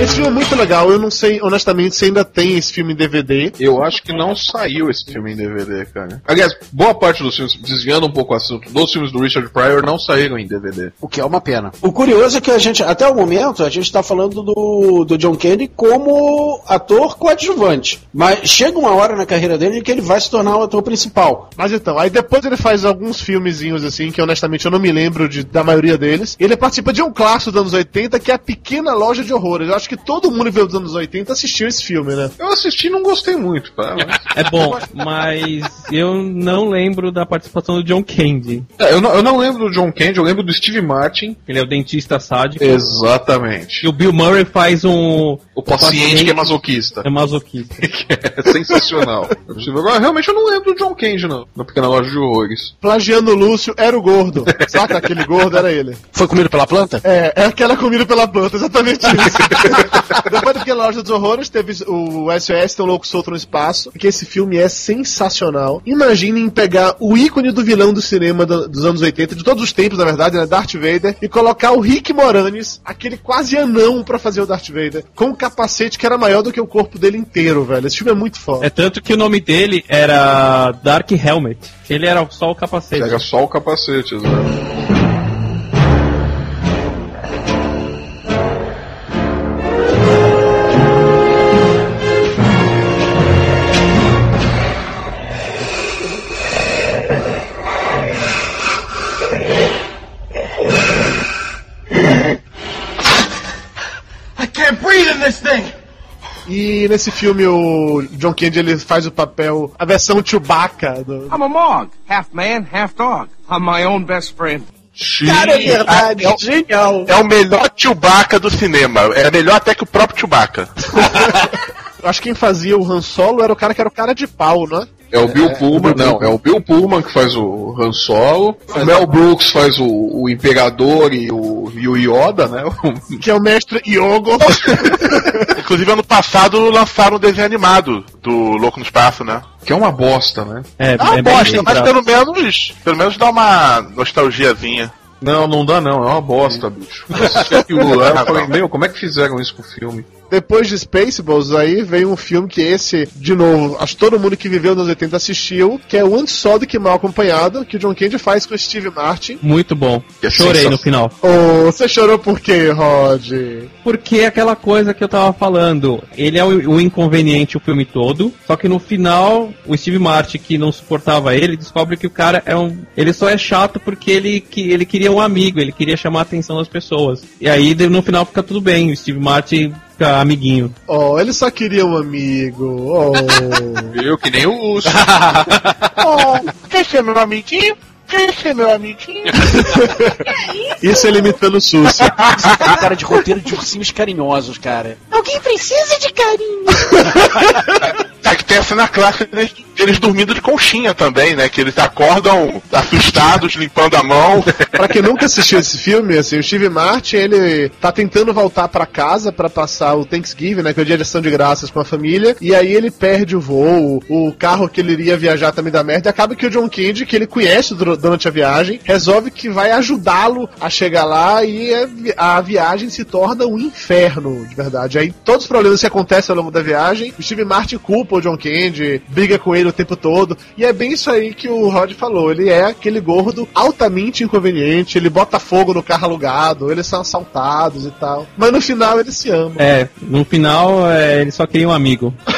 Esse filme é muito legal, eu não sei, honestamente, se ainda tem esse filme em DVD. Eu acho que não saiu esse filme em DVD, cara. Aliás, boa parte dos filmes, desviando um pouco o assunto, dos filmes do Richard Pryor não saíram em DVD. O que é uma pena. O curioso é que a gente, até o momento, a gente tá falando do, do John Candy como ator coadjuvante. Mas chega uma hora na carreira dele que ele vai se tornar o ator principal. Mas então, aí depois ele faz alguns filmezinhos assim, que honestamente eu não me lembro de, da maioria deles. Ele participa de um clássico dos anos 80 que é a Pequena Loja de Horrores. Eu acho acho que todo mundo que veio dos anos 80 assistiu esse filme, né? Eu assisti e não gostei muito, tá? É bom, mas eu não lembro da participação do John Candy. É, eu, não, eu não lembro do John Candy, eu lembro do Steve Martin. Ele é o dentista sádico. Exatamente. E o Bill Murray faz um. O paciente que é masoquista. É masoquista. é sensacional. Agora, realmente eu não lembro do John Candy, não. Na pequena loja de horrores. Plagiando o Lúcio, era o gordo. Saca aquele gordo, era ele. Foi comido pela planta? É, é aquela comida pela planta, exatamente isso. Depois da pequena loja dos horrores, teve o SOS, tem um louco solto no espaço, que esse filme é sensacional. Imaginem pegar o ícone do vilão do cinema do- dos anos 80, de todos os tempos, na verdade, né, Darth Vader, e colocar o Rick Moranis, aquele quase anão pra fazer o Darth Vader, com um capacete que era maior do que o corpo dele inteiro, velho. Esse filme é muito foda. É tanto que o nome dele era Dark Helmet. Ele era só o capacete. Pega só o capacete, exato. E nesse filme o John Candy ele faz o papel, a versão Chewbacca do, I'm a Mog, half man, half dog. I'm my own best friend. Cara, é verdade, é, o- genial. é o melhor Chewbacca do cinema. É melhor até que o próprio Chewbacca. Eu acho que quem fazia o Han Solo era o cara que era o cara de pau, né? É o Bill Pullman, não, é o Bill Pullman que faz o Han Solo, o Mel Brooks faz o, o Imperador e o, e o Yoda, né? Que é o mestre Yogo. Inclusive, ano passado lançaram um desenho animado do Louco no Espaço, né? Que é uma bosta, né? É, É uma bosta, mas pelo menos, pelo menos dá uma nostalgiazinha. Não, não dá não, é uma bosta, bicho. Eu eu falei, meu, como é que fizeram isso com o filme? Depois de Spaceballs, aí veio um filme que esse, de novo, acho que todo mundo que viveu nos 80 assistiu, que é o Antes Só do que Mal Acompanhado, que o John Candy faz com o Steve Martin. Muito bom. Que é Chorei no final. Oh, você chorou por quê, Rod? Porque é aquela coisa que eu tava falando, ele é o, o inconveniente o filme todo, só que no final, o Steve Martin, que não suportava ele, descobre que o cara é um. Ele só é chato porque ele, que, ele queria um amigo, ele queria chamar a atenção das pessoas. E aí no final fica tudo bem, o Steve Martin fica amiguinho. Oh, ele só queria um amigo. Oh. Eu que nem o Lúcio. oh, quer ser meu amiguinho? Quer ser meu amiguinho? Isso ele imitando o Susi. Isso tá com cara de roteiro de ursinhos carinhosos, cara. Alguém precisa de carinho. É que tem a cena clássica deles, deles dormindo de conchinha também, né? Que eles acordam assustados, limpando a mão. pra quem nunca assistiu esse filme, assim, o Steve Martin, ele tá tentando voltar pra casa pra passar o Thanksgiving, né, que é o dia de ação de graças com a família, e aí ele perde o voo, o carro que ele iria viajar também dá merda, e acaba que o John Candy, que ele conhece dur- durante a viagem, resolve que vai ajudá-lo a chegar lá e vi- a viagem se torna um inferno, de verdade. Aí todos os problemas que acontecem ao longo da viagem, o Steve Martin culpa o John Candy, briga com ele o tempo todo, e é bem isso aí que o Rod falou, ele é aquele gordo altamente inconveniente, ele bota fogo no carro alugado, eles são assaltados e tal. Mas no final eles se amam. É, no final é, ele só queria um amigo.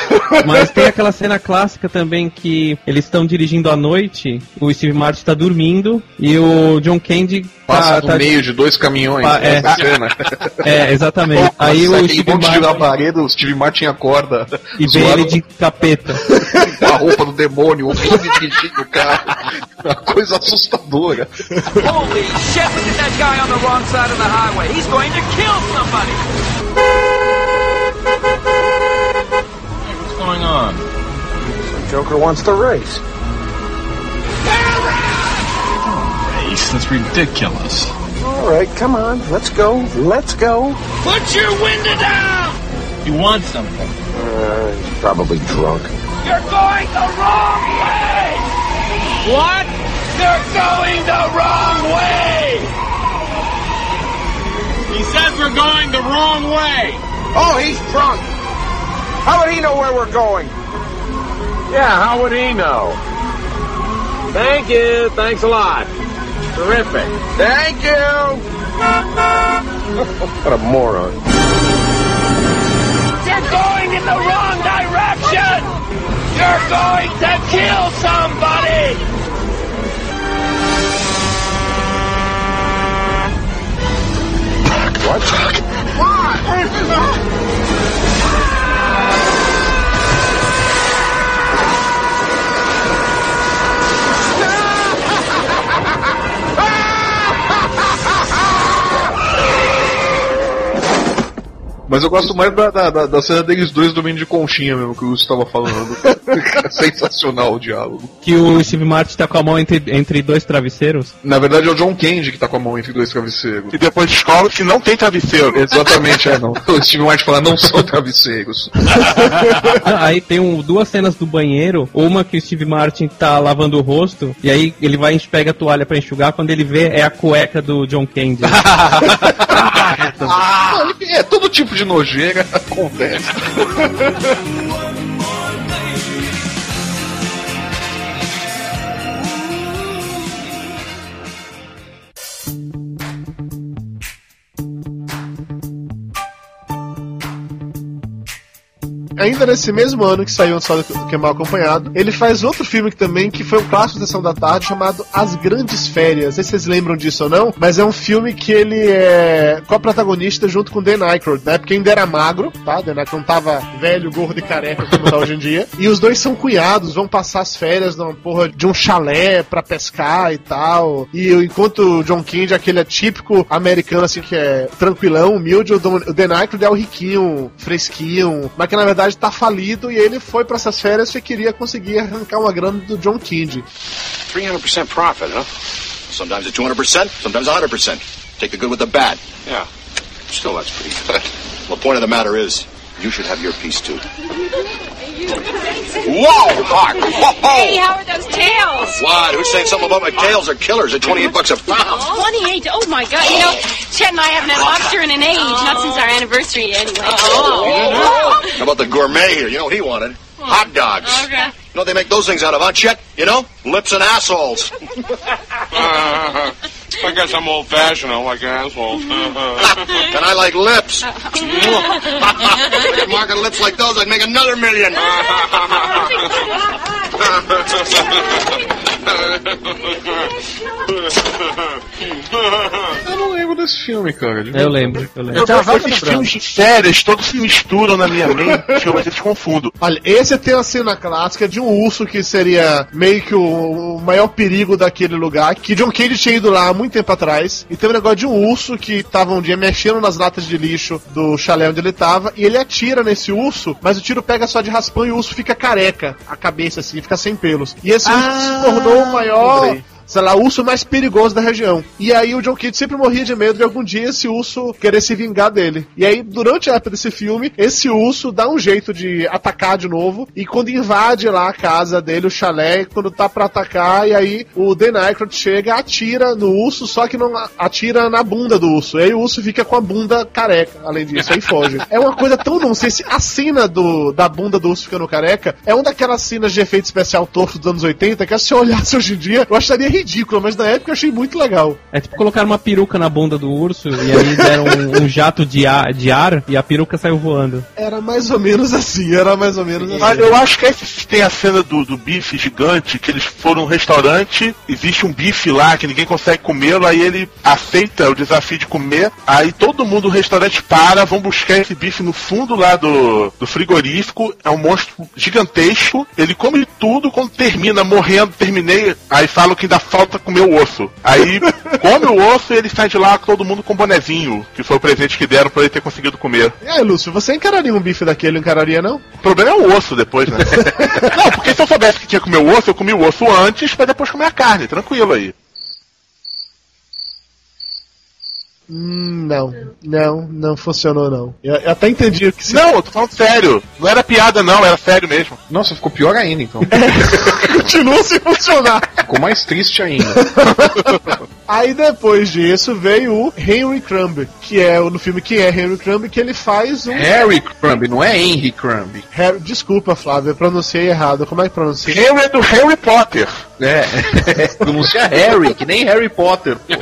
Mas tem aquela cena clássica também que eles estão dirigindo à noite, o Steve Martin tá dormindo e o John Candy Passa tá, no tá- meio de dois caminhões, Pa- é. essa cena. É, exatamente. Aí o Steve Martin parede, o Steve Martin acorda. e vê zoado ele de capeta. com a roupa do demônio, ouvindo dirigindo o carro. Uma coisa assustadora. Holy shit, look at that guy on the wrong side of the highway. He's going to kill somebody. Going on? Joker wants to race. Race? That's ridiculous. All right, come on, let's go, let's go. Put your window down. You want something? Uh, he's probably drunk. You're going the wrong way. What? You're going the wrong way. He says we're going the wrong way. Oh, he's drunk. How would he know where we're going? Yeah, how would he know? Thank you. Thanks a lot. Terrific. Thank you. what a moron. You're going in the wrong direction. You're going to kill somebody. What? Mas eu gosto mais da, da, da- da cena deles dois dormindo de conchinha mesmo, que o Lúcio estava falando. É Sensacional o diálogo. Que o Steve Martin tá com a mão entre, entre dois travesseiros. Na verdade é o John Candy que tá com a mão entre dois travesseiros. E depois descobre que não tem travesseiro. Exatamente, é não. O Steve Martin fala, não são travesseiros. aí tem um- duas cenas do banheiro, uma que o Steve Martin tá lavando o rosto, e aí ele vai e pega a toalha pra enxugar, quando ele vê é a cueca do John Candy. É, todo tipo de nojeira acontece. Ainda nesse mesmo ano que saiu Só do Que Mal Acompanhado, ele faz outro filme que também que foi um clássico da Sessão da Tarde chamado As Grandes Férias. Não sei se vocês lembram disso ou não, mas é um filme que ele é co-protagonista junto com Dan Aykroyd, né? Porque ainda era magro, tá? Dan Aykroyd não tava velho, gordo e careca como tá hoje em dia. E os dois são cunhados, vão passar as férias numa porra de um chalé pra pescar e tal. E enquanto o John Candy é aquele típico americano, assim, que é tranquilão, humilde, o, o Dan Aykroyd é o riquinho, fresquinho, mas que na verdade tá falido e ele foi pra essas férias e queria conseguir arrancar uma grana do John Candy. 300% profit, huh? Sometimes it's 200%, sometimes 100%. Take the good with the bad. Yeah. Still, that's pretty good. The point of the matter is, you should have your piece too. Whoa, Mark! Whoa! Hey, how are those tails? What? Who's saying something about my tails are killers at 28 bucks a pound? 28. Oh my god. You know, Chet and I haven't had lobster in an age, not since our anniversary anyway. Oh. How about the gourmet here? You know what he wanted? Hot dogs. Okay. You know what they make those things out of, huh, Chet? You know? Lips and assholes. I guess I'm old fashioned. I like assholes. and I like lips. Look at market lips like those, I'd make another million. Eu não lembro desse filme, cara. de Eu lembro, eu lembro. Eu tenho esses filmes de férias, todos se misturam na minha mente, eu às vezes confundo. Olha, esse tem a cena clássica de um urso que seria meio que o, o maior perigo daquele lugar, que John Candy tinha ido lá há muito tempo atrás, e tem um negócio de um urso que tava um dia mexendo nas latas de lixo do chalé onde ele tava, e ele atira nesse urso, mas o tiro pega só de raspão e o urso fica careca, a cabeça assim, fica sem pelos. E esse urso se tornou o maior lembrei. Sei lá, urso mais perigoso da região. E aí o John Kidd sempre morria de medo de algum dia esse urso querer se vingar dele. E aí, durante a época desse filme, esse urso dá um jeito de atacar de novo. E quando invade lá a casa dele, o chalé, quando tá pra atacar, e aí o Dan Aykroyd chega, atira no urso, só que não atira na bunda do urso. E aí o urso fica com a bunda careca, além disso, aí foge. É uma coisa tão nonsense. A cena do, da bunda do urso ficando careca é uma daquelas cenas de efeito especial torto dos anos 80 que se eu olhasse hoje em dia, eu acharia ridículo, mas na época eu achei muito legal. É tipo colocar uma peruca na bunda do urso e aí deram um, um jato de ar, de ar e a peruca saiu voando. Era mais ou menos assim, era mais ou menos assim. Mas eu acho que esse tem a cena do, do bife gigante, que eles foram num restaurante, existe um bife lá que ninguém consegue comê-lo, aí ele aceita o desafio de comer, aí todo mundo no restaurante para, vão buscar esse bife no fundo lá do, do frigorífico, é um monstro gigantesco, ele come tudo, quando termina morrendo, terminei, aí falam que ainda falta comer o osso. Aí come o osso e ele sai de lá todo mundo com um bonezinho, que foi o presente que deram pra ele ter conseguido comer. E aí, Lúcio, você encararia um bife daquele, encararia não? O problema é o osso depois, né? não, porque se eu soubesse que tinha que comer o osso, eu comi o osso antes pra depois comer a carne, tranquilo aí. Hum, não, não, não funcionou não. Eu, eu até entendi o que você... Não, eu tô falando sério. Não era piada, não, era sério mesmo. Nossa, ficou pior ainda, então. Continua sem funcionar. Ficou mais triste ainda. Aí depois disso veio o Henry Crumb, que é o- no filme que é Henry Crumb, que ele faz um. Harry Crumb, não é Henry Crumb. Harry- Desculpa, Flávio, eu pronunciei errado. Como é que pronuncia? Henry é do Harry Potter. É, pronuncia Harry, que nem Harry Potter. pô.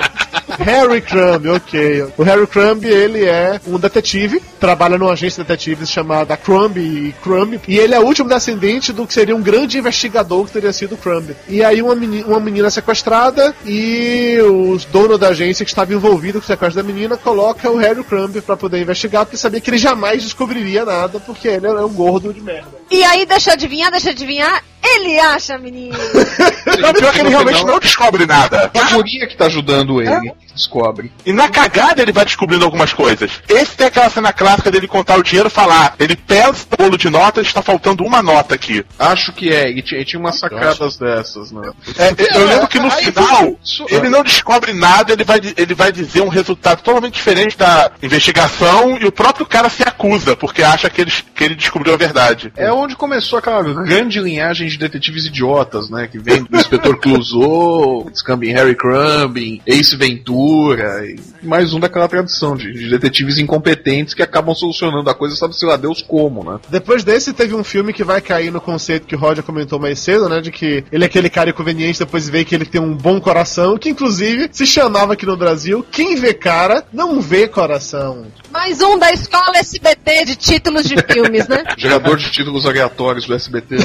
Harry Crumb, ok. O Harry Crumb, ele é um detetive, trabalha numa agência de detetives chamada Crumb e Crumb, e ele é o último descendente do que seria um grande investigador que teria sido Crumb. E aí uma menina, uma menina sequestrada e os donos da agência que estava envolvido com o sequestro da menina coloca o Harry Crumb pra poder investigar, porque sabia que ele jamais descobriria nada, porque ele é um gordo de merda. E aí, deixa eu adivinhar, deixa eu adivinhar, ele acha, menino. Não, pior que ele realmente não descobre nada. É a guria que tá ajudando ele, que descobre. E na cagada ele vai descobrindo algumas coisas. Esse tem aquela cena clássica dele contar o dinheiro e falar. Ele pesa o bolo de notas, está faltando uma nota aqui. Acho que é, e tinha, e tinha umas sacadas dessas, né? É, eu lembro que no final ele não descobre nada, ele vai, ele vai dizer um resultado totalmente diferente da investigação e o próprio cara se acusa, porque acha que ele, que ele descobriu a verdade. É onde começou aquela grande linhagem de detetives idiotas, né? Que vem do Inspetor Clouseau, em Harry Crumb, em Ace Ventura, e mais um daquela tradição de, de detetives incompetentes que acabam solucionando a coisa, sabe se lá Deus como, né? Depois desse, teve um filme que vai cair no conceito que o Roger comentou mais cedo, né? De que ele é aquele cara inconveniente, depois vê que ele tem um bom coração, que inclusive se chamava aqui no Brasil Quem Vê Cara Não Vê Coração. Mais um da escola SBT de títulos de filmes, né? Gerador de títulos aleatórios do SBT. Né?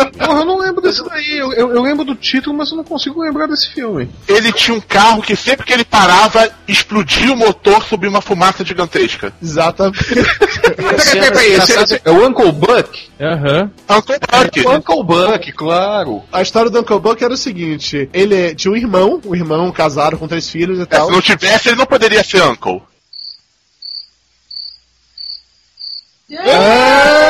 desse daí. Eu, eu, eu, lembro do título, mas eu não consigo lembrar desse filme. Ele tinha um carro que sempre que ele parava, explodia o motor sob uma fumaça gigantesca. Exatamente. peraí, peraí, esse é o Uncle Buck? Aham. Uhum. Uncle Buck. É, Uncle Buck, claro. A história do Uncle Buck era o seguinte: ele tinha um irmão, um irmão casado com três filhos e É, tal. se não tivesse, ele não poderia ser Uncle. Ah, mais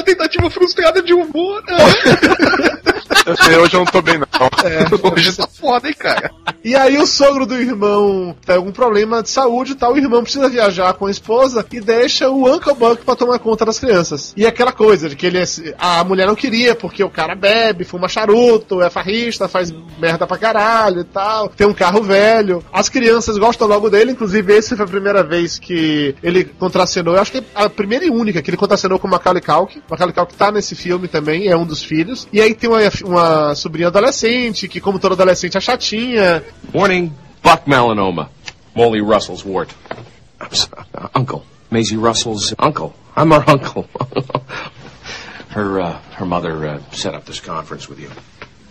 uma tentativa frustrada de humor. Hoje eu não tô bem, não. É. Hoje tá foda, hein, cara. E aí o sogro do irmão tem algum problema de saúde e tal, o irmão precisa viajar com a esposa e deixa o Uncle Buck pra tomar conta das crianças. E aquela coisa de que ele é, a mulher não queria porque o cara bebe, fuma charuto, é farrista, faz merda pra caralho e tal, tem um carro velho. As crianças gostam logo dele, inclusive esse foi a primeira vez que ele contracenou, eu acho que é a primeira e única que ele contracenou com o Macaulay Culkin. O Macaulay Culkin tá nesse filme também, é um dos filhos. E aí tem uma, uma sobrinha adolescente, que como todo adolescente é chatinha, Morning, Buck Melanoma. Molly Russell's wart. I'm sorry, uh, uncle. Maisie Russell's uncle. I'm her uncle. her, uh, her mother uh, set up this conference with you.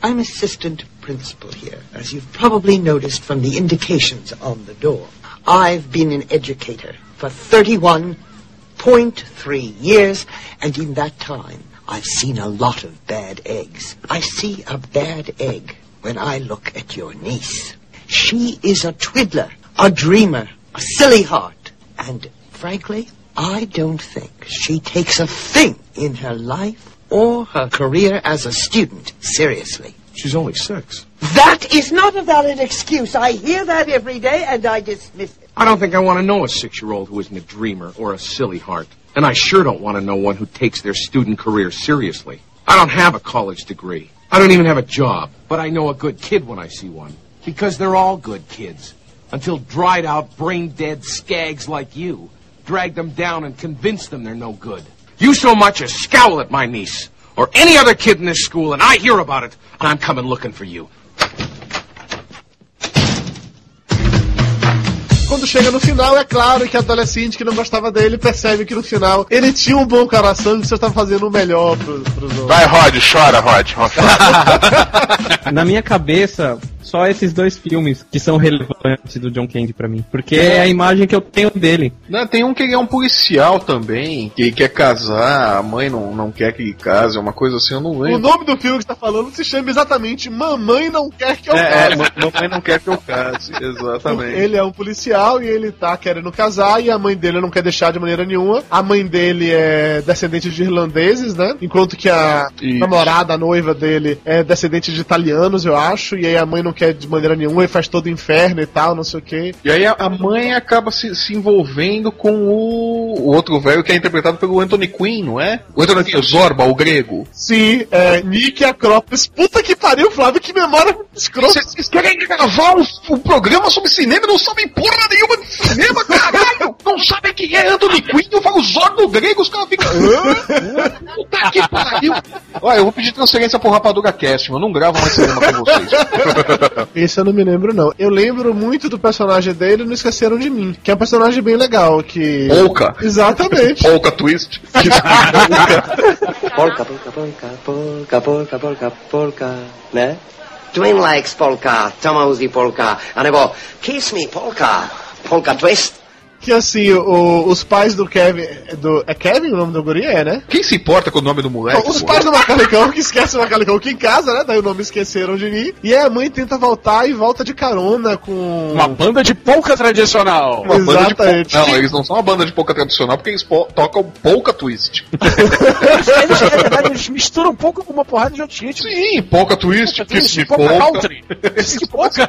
I'm assistant principal here, as you've probably noticed from the indications on the door. I've been an educator for 31.3 years, and in that time, I've seen a lot of bad eggs. I see a bad egg when I look at your niece. She is a twiddler, a dreamer, a silly heart, and frankly, I don't think she takes a thing in her life or her career as a student seriously. She's only six. That is not a valid excuse. I hear that every day and I dismiss it. I don't think I want to know a six-year-old who isn't a dreamer or a silly heart. And I sure don't want to know one who takes their student career seriously. I don't have a college degree. I don't even have a job. But I know a good kid when I see one. Because they're all good kids. Until dried out, brain dead skags like you drag them down and convince them they're no good. You so much as scowl at my niece or any other kid in this school and I hear about it and I'm coming looking for you. Quando chega no final, é claro que a adolescente que não gostava dele percebe que no final ele tinha um bom coração e que você estava fazendo o melhor pro, pros outros. Vai, Rod, chora, Rod. Na minha cabeça, só esses dois filmes que são relevantes do John Candy pra mim. Porque é a imagem que eu tenho dele. Não, tem um que ele é um policial também, que ele quer casar, a mãe não, não quer que ele case, é uma coisa assim, eu não O lembro. nome do filme que você tá falando se chama exatamente Mamãe Não Quer Que Eu É, é, Case. ma- mamãe não quer que eu case, exatamente. Ele é um policial e ele tá querendo casar e a mãe dele não quer deixar de maneira nenhuma. A mãe dele é descendente de irlandeses, né? Enquanto que a Isso. namorada, a noiva dele, é descendente de italianos, eu acho. E aí a mãe não quer de maneira nenhuma e faz todo o inferno e tal, não sei o quê. E aí a, a mãe acaba se, se envolvendo com o, o outro velho que é interpretado pelo Anthony Quinn, não é? O Anthony Quinn, o Zorba, o grego. Sim, é Nick Acrópolis. Puta que pariu, Flávio, que memória escrota. Vocês querem gravar um, um programa sobre cinema e não sabem porra nenhuma de cinema, caralho! Não sabem quem é Anthony Quinn, eu falo Zorba, o grego, os caras ficam... "Hã? Puta que pariu! Olha, eu vou pedir transferência pro Rapadura Cast, eu não gravo mais cinema com vocês. Esse eu não me lembro, não. Eu lembro muito do personagem dele Não Esqueceram de Mim, que é um personagem bem legal, que... Polka. Exatamente. Polka Twist. Polka, polka, polka, polka, polka, polka, polka, né? Twin likes polka, Tomahawk polka, and I go, kiss me polka, polka twist. Que assim, o- os pais do Kevin. Do, é Kevin o nome do guri? É, né? Quem se importa com o nome do moleque? Os pô? pais do Macalicão que esquecem o Macalicão aqui em casa, né? Daí o nome esqueceram de mim. E aí a mãe tenta voltar e volta de carona com. Uma banda de polka tradicional. Uma banda de Exatamente. polka. Não, eles não são uma banda de polka tradicional porque eles po- tocam polka twist. Eles, na verdade, eles misturam um pouco com uma porrada de outros ritmos. Sim, polka twist, polka polka. country. Esse polka.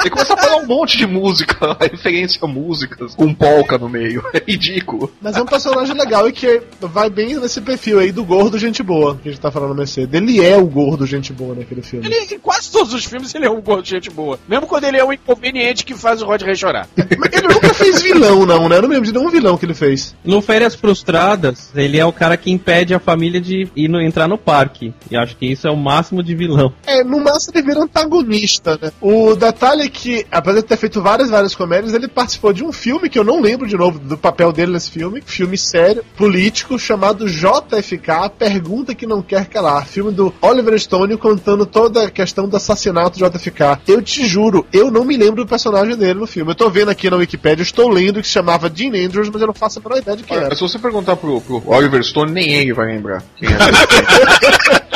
Ele começa a falar um monte de música, referência a músicas, com polka no meio. É ridículo. Mas é um personagem legal e que vai bem nesse perfil aí do gordo gente boa, que a gente tá falando no Mercedes. Ele é o gordo gente boa naquele filme. Ele, em quase todos os filmes ele é um gordo de gente boa. Mesmo quando ele é um inconveniente que faz o Rod Rei chorar. Mas ele nunca fez vilão, não, né? Eu não me lembro de nenhum vilão que ele fez. No Férias Frustradas, ele é o cara que impede a família de ir no- entrar no parque. E acho que isso é o máximo de vilão. É, no máximo ele vira antagonista, né? O detalhe é que, apesar de ter feito várias, várias comédias, ele participou de um filme que eu não lembro de novo do papel dele nesse filme. Filme sério, político, chamado JFK, Pergunta que Não Quer Calar. Filme do Oliver Stone contando toda a questão do assassinato de JFK. Eu te juro, eu não me lembro do personagem dele no filme. Eu tô vendo aqui na Wikipedia, estou lendo que se chamava Dean Andrews, mas eu não faço a menor ideia de quem Olha, era. se você perguntar pro, pro Oliver Stone, nem ele vai lembrar quem é.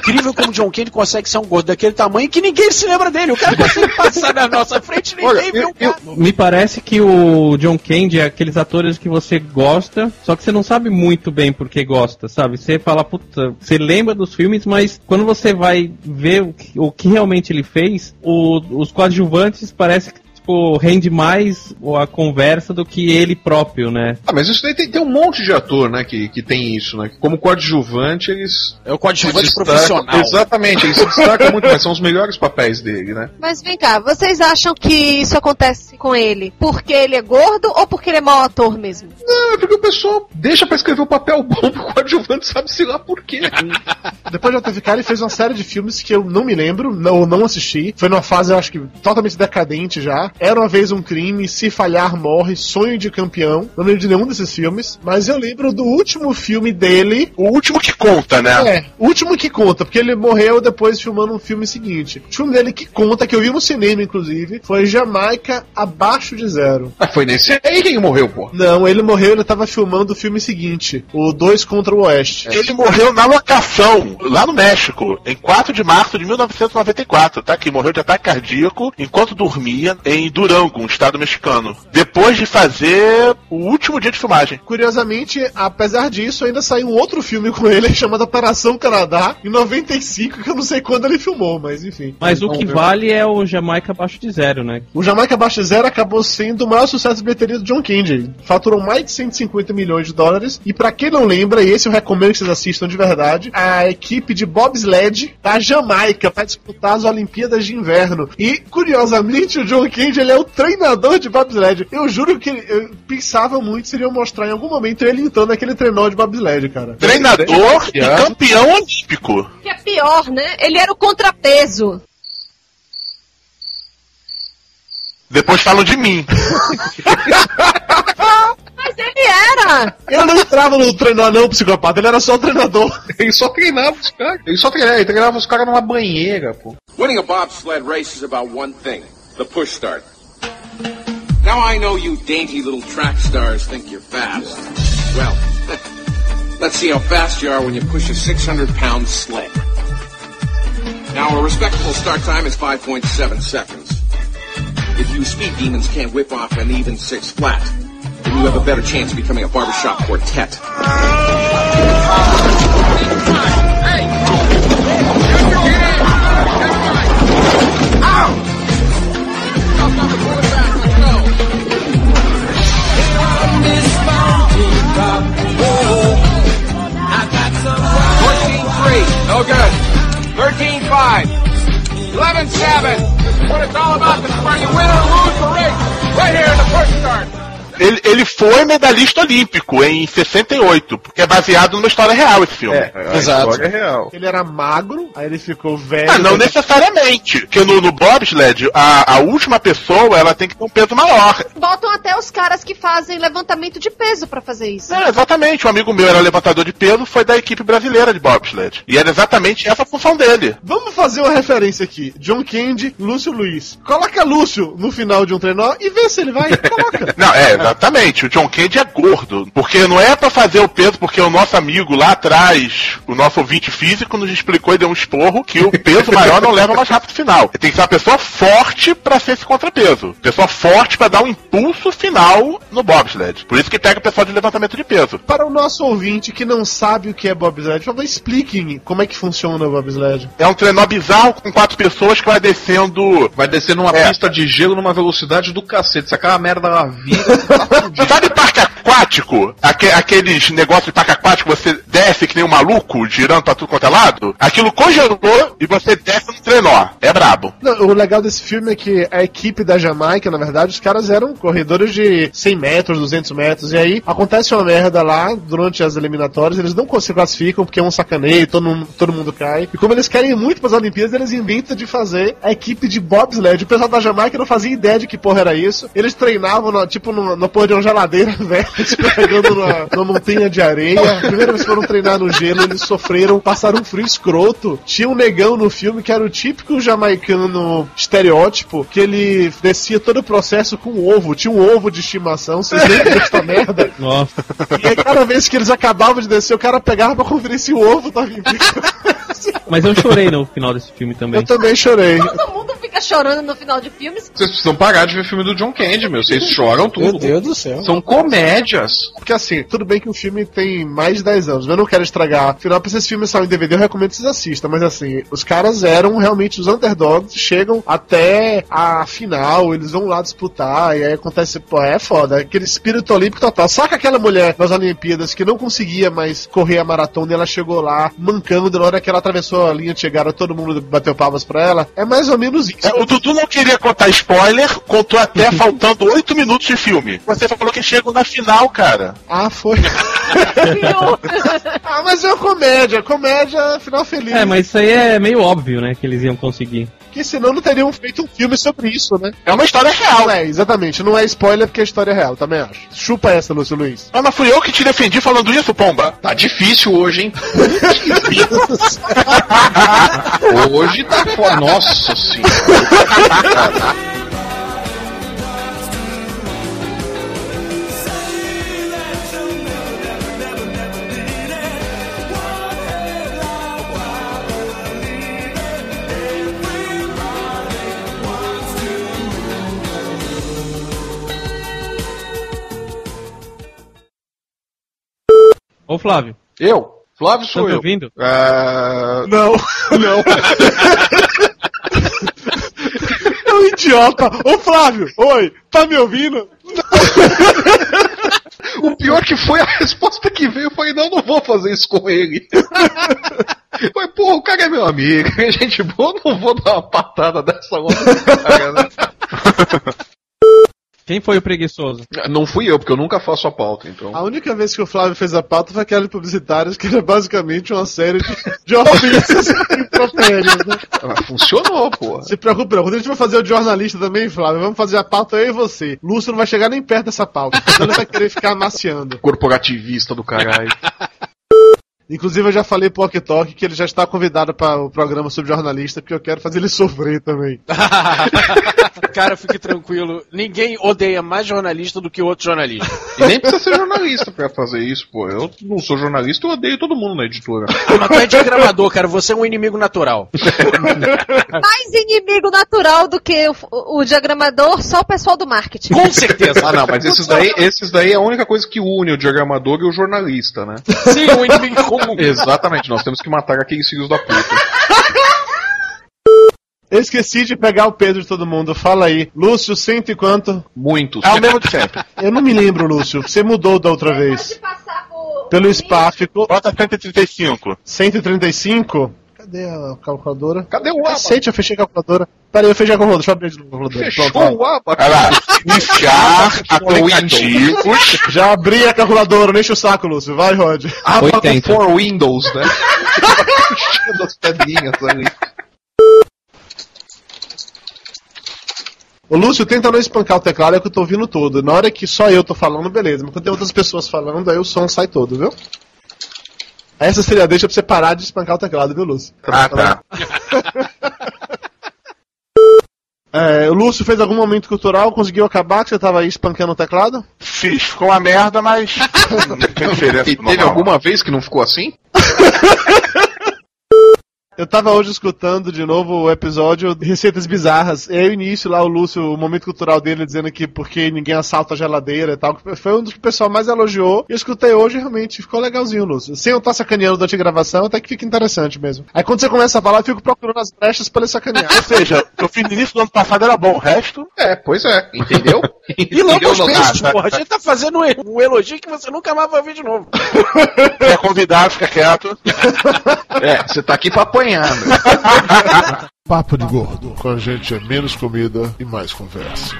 Incrível como o John Candy consegue ser um gordo daquele tamanho que ninguém se lembra dele. O cara consegue passar na nossa frente ninguém vê o cara. Me parece que o John Candy é aqueles atores que você gosta, só que você não sabe muito bem por que gosta, sabe? Você fala, puta, você lembra dos filmes, mas quando você vai ver o que, o que realmente ele fez, o- os coadjuvantes parece que tipo, rende mais a conversa do que ele próprio, né? Ah, mas isso daí tem, tem um monte de ator, né, que, que tem isso, né? Como coadjuvante, eles. É o coadjuvante profissional. Exatamente, eles se destacam muito, mas são os melhores papéis dele, né? Mas vem cá, vocês acham que isso acontece com ele porque ele é gordo ou porque ele é mau ator mesmo? Não, é porque o pessoal deixa pra escrever o papel bom pro coadjuvante, sabe-se lá por quê. Depois de JFK, ele fez uma série de filmes que eu não me lembro, não, não assisti. Foi numa fase, eu acho que totalmente decadente já. Era uma vez um crime, Se Falhar Morre, Sonho de Campeão. Não lembro de nenhum desses filmes, mas eu lembro do último filme dele. O último que conta, né? É, o último que conta, porque ele morreu depois filmando um filme seguinte. O filme dele que conta, que eu vi no cinema, inclusive, foi Jamaica Abaixo de Zero. Ah, foi nesse aí que ele morreu, pô. Não, ele morreu, ele tava filmando o filme seguinte, o Dois contra o Oeste. Ele morreu na locação, lá no México, em 4 de março de 1994, tá? Que morreu de ataque cardíaco enquanto dormia em Durango, um estado mexicano. Depois de fazer o último dia de filmagem. Curiosamente, apesar disso, ainda saiu um outro filme com ele chamado Operação Canadá, em 95, que eu não sei quando ele filmou, mas enfim. Mas o que vale é o Jamaica abaixo de zero, né? O Jamaica Abaixo de Zero acabou sendo o maior sucesso de bilheteria do John Candy. Faturou mais de 150 milhões de dólares. E pra quem não lembra, e esse eu recomendo que vocês assistam de verdade, a equipe de bobsled da Jamaica para disputar as Olimpíadas de Inverno. E, curiosamente, o John Candy ele é o treinador de bobsled. Eu juro que eu pensava muito se iriam mostrar em algum momento ele lutando naquele trenó de bobsled, cara. Treinador e campeão olímpico. Que é pior, né? Ele era o contrapeso. Depois falam de mim. Mas ele era! Eu não entrava no trenó, não, psicopata. Ele era só treinador. Ele só treinava os caras. Ele só treinava, ele treinava os caras numa banheira, pô. Winning a bobsled race is about one thing the push start. Now I know you dainty little track stars think you're fast. Well, let's see how fast you are when you push a 600 pound sled. Now, a respectable start time is 5.7 seconds. If you speed demons can't whip off an even six flat, then you have a better chance of becoming a barbershop quartet. No What it's all about. This you win or lose the race. Right here in the push start. Ele, ele foi medalhista olímpico em 68, porque é baseado numa história real esse filme. É, a história é real. Ele era magro, Aí ele ficou velho. Ah, não necessariamente. Porque no, no bobsled, a, a última pessoa, ela tem que ter um peso maior. Botam até os caras que fazem levantamento de peso pra fazer isso. É, exatamente. Um amigo meu era levantador de peso, foi da equipe brasileira de bobsled. E era exatamente essa a função dele. Vamos fazer uma referência aqui. John Candy, Lúcio Luiz. Coloca Lúcio no final de um trenó e vê se ele vai. Coloca. Não, é, exatamente. O John Candy é gordo. Porque não é pra fazer o peso, porque o nosso amigo lá atrás, o nosso ouvinte físico, nos explicou e deu um esporro que o peso maior não leva mais rápido final. Tem que ser uma pessoa forte pra ser esse contrapeso. Pessoa forte pra dar um impulso final no bobsled. Por isso que pega o pessoal de levantamento de peso. Para o nosso ouvinte que não sabe o que é bobsled, por favor, expliquem como é que funciona o bobsled. É um trenó bizarro com quatro pessoas que vai descendo. Vai descer numa É. pista de gelo numa velocidade do cacete. Se aquela merda ela vira. Sabe parque aquático? Aque- aqueles negócios de parque aquático você desce que nem um maluco, girando pra tudo quanto é lado? Aquilo congelou e você desce no trenó. É brabo. Não, o legal desse filme é que a equipe da Jamaica, na verdade, os caras eram corredores de 100 metros, 200 metros, e aí acontece uma merda lá durante as eliminatórias, eles não se classificam porque é um sacaneio, todo mundo, todo mundo cai. E como eles querem muito pras Olimpíadas, eles inventam de fazer a equipe de bobsled. O pessoal da Jamaica não fazia ideia de que porra era isso. Eles treinavam, no- tipo, no, no porra de uma geladeira, velho, escorregando numa, numa montanha de areia. A primeira vez que foram treinar no gelo, eles sofreram, passaram um frio escroto. Tinha um negão no filme que era o típico jamaicano estereótipo, que ele descia todo o processo com ovo. Tinha um ovo de estimação, vocês lembram desta merda? Nossa. E aí, cada vez que eles acabavam de descer, o cara pegava pra conferir se o ovo tava inteiro. Mas eu chorei no final desse filme também. Eu também chorei. Todo mundo fica chorando no final de filmes. Vocês precisam parar de ver filme do John Candy, meu. Vocês choram tudo. Meu Deus do céu. São comédias. Porque assim, tudo bem que o filme tem mais de 10 anos, eu não quero estragar. Afinal, pra esses filmes saírem em DVD, eu recomendo que vocês assistam. Mas assim, os caras eram realmente os underdogs, chegam até a final, eles vão lá disputar, e aí acontece, pô, é foda. Aquele espírito olímpico total. Saca aquela mulher nas Olimpíadas que não conseguia mais correr a maratona e ela chegou lá mancando na hora que ela atravessou a linha de chegada, todo mundo bateu palmas pra ela? É mais ou menos isso. É, o Dudu não queria contar spoiler, contou até faltando oito minutos de filme. Você falou que chegam na final, cara. Ah, foi. ah, mas é uma comédia, comédia, final feliz. É, mas isso aí é meio óbvio, né? Que eles iam conseguir. Que senão não teriam feito um filme sobre isso, né? É uma história real. É, exatamente. Não é spoiler porque é história real, também acho. Chupa essa, Lúcio Luiz. Ah, mas fui eu que te defendi falando isso, pomba. Tá difícil hoje, hein? hoje tá foda. Nossa senhora. Ô Flávio. Eu? Flávio Tá sou me eu. ouvindo? Ah, Não, não. é um idiota. Ô Flávio, oi, tá me ouvindo? O pior que foi a resposta que veio foi: não, não vou fazer isso com ele. Foi, pô, o cara é meu amigo, é gente boa, não vou dar uma patada dessa logo. Cara, né? Quem foi o preguiçoso? Não fui eu, porque eu nunca faço a pauta, então. A única vez que o Flávio fez a pauta foi aquela de publicitários, que era basicamente uma série de, de ofensas impropérias, né? Ah, Funcionou, pô. Se preocupe, não. Quando a gente vai fazer o de jornalista também, Flávio, vamos fazer a pauta eu e você. Lúcio não vai chegar nem perto dessa pauta, então ele vai querer ficar amaciando. Corporativista do caralho. Inclusive, eu já falei pro Ok Talk que ele já está convidado para o programa sobre jornalista, porque eu quero fazer ele sofrer também. Cara, fique tranquilo. Ninguém odeia mais jornalista do que outro jornalista. E nem precisa ser jornalista pra fazer isso, pô. Eu não sou jornalista, eu odeio todo mundo na editora. Mas tu é diagramador, cara. Você é um inimigo natural. Mais inimigo natural do que o, o diagramador, só o pessoal do marketing. Com certeza. Ah, não, mas esses daí, esses daí é a única coisa que une o diagramador e o jornalista, né? Sim, o inimigo Exatamente, nós temos que matar aqueles filhos da puta. Eu esqueci de pegar o Pedro de todo mundo. Fala aí. Lúcio, cento e quanto? Muitos. É o mesmo de sempre. Eu não me lembro, Lúcio. Você mudou da outra vez. Pelo spa ficou Bota 135. 135? Cadê a calculadora? Cadê o aba? Cacete, eu fechei a calculadora. Pera aí, eu fechei a calculadora. Deixa eu abrir de novo a calculadora. Fechou Pronto, o aba. Olha lá. Iniciar aplicativos. vai. Já abri a calculadora, não enche o saco, Lúcio. Vai, Rod. Aba 80. for Windows, né? pedrinhas ali. Ô Lúcio, tenta não espancar o teclado, é que eu tô ouvindo todo. Na hora que só eu tô falando, beleza. Mas quando tem outras pessoas falando, aí o som sai todo, viu? Essa seria a deixa pra você parar de espancar o teclado, viu, Lúcio? Ah, tá. É, o Lúcio fez algum momento cultural, conseguiu acabar que você tava aí espancando o teclado? Fiz, ficou uma merda, mas. Não tem diferença. E teve alguma vez que não ficou assim? Eu tava hoje escutando de novo o episódio Receitas Bizarras. E aí o início lá, o Lúcio, o momento cultural dele dizendo que porque ninguém assalta a geladeira e tal. Foi um dos que o pessoal mais elogiou. E eu escutei hoje realmente ficou legalzinho, Lúcio. Sem eu estar sacaneando durante a gravação, até que fica interessante mesmo. Aí quando você começa a falar, eu fico procurando as brechas pra ele sacanear. Ou seja, eu fiz no início do ano passado era bom, o resto. É, pois é, entendeu? E Lambos Entendeu, Peixes, porra. A gente tá fazendo um um elogio que você nunca mais vai ouvir de novo. É convidado, fica quieto. É, você tá aqui pra apanhar, Papo de Gordo. Com a gente é menos comida e mais conversa.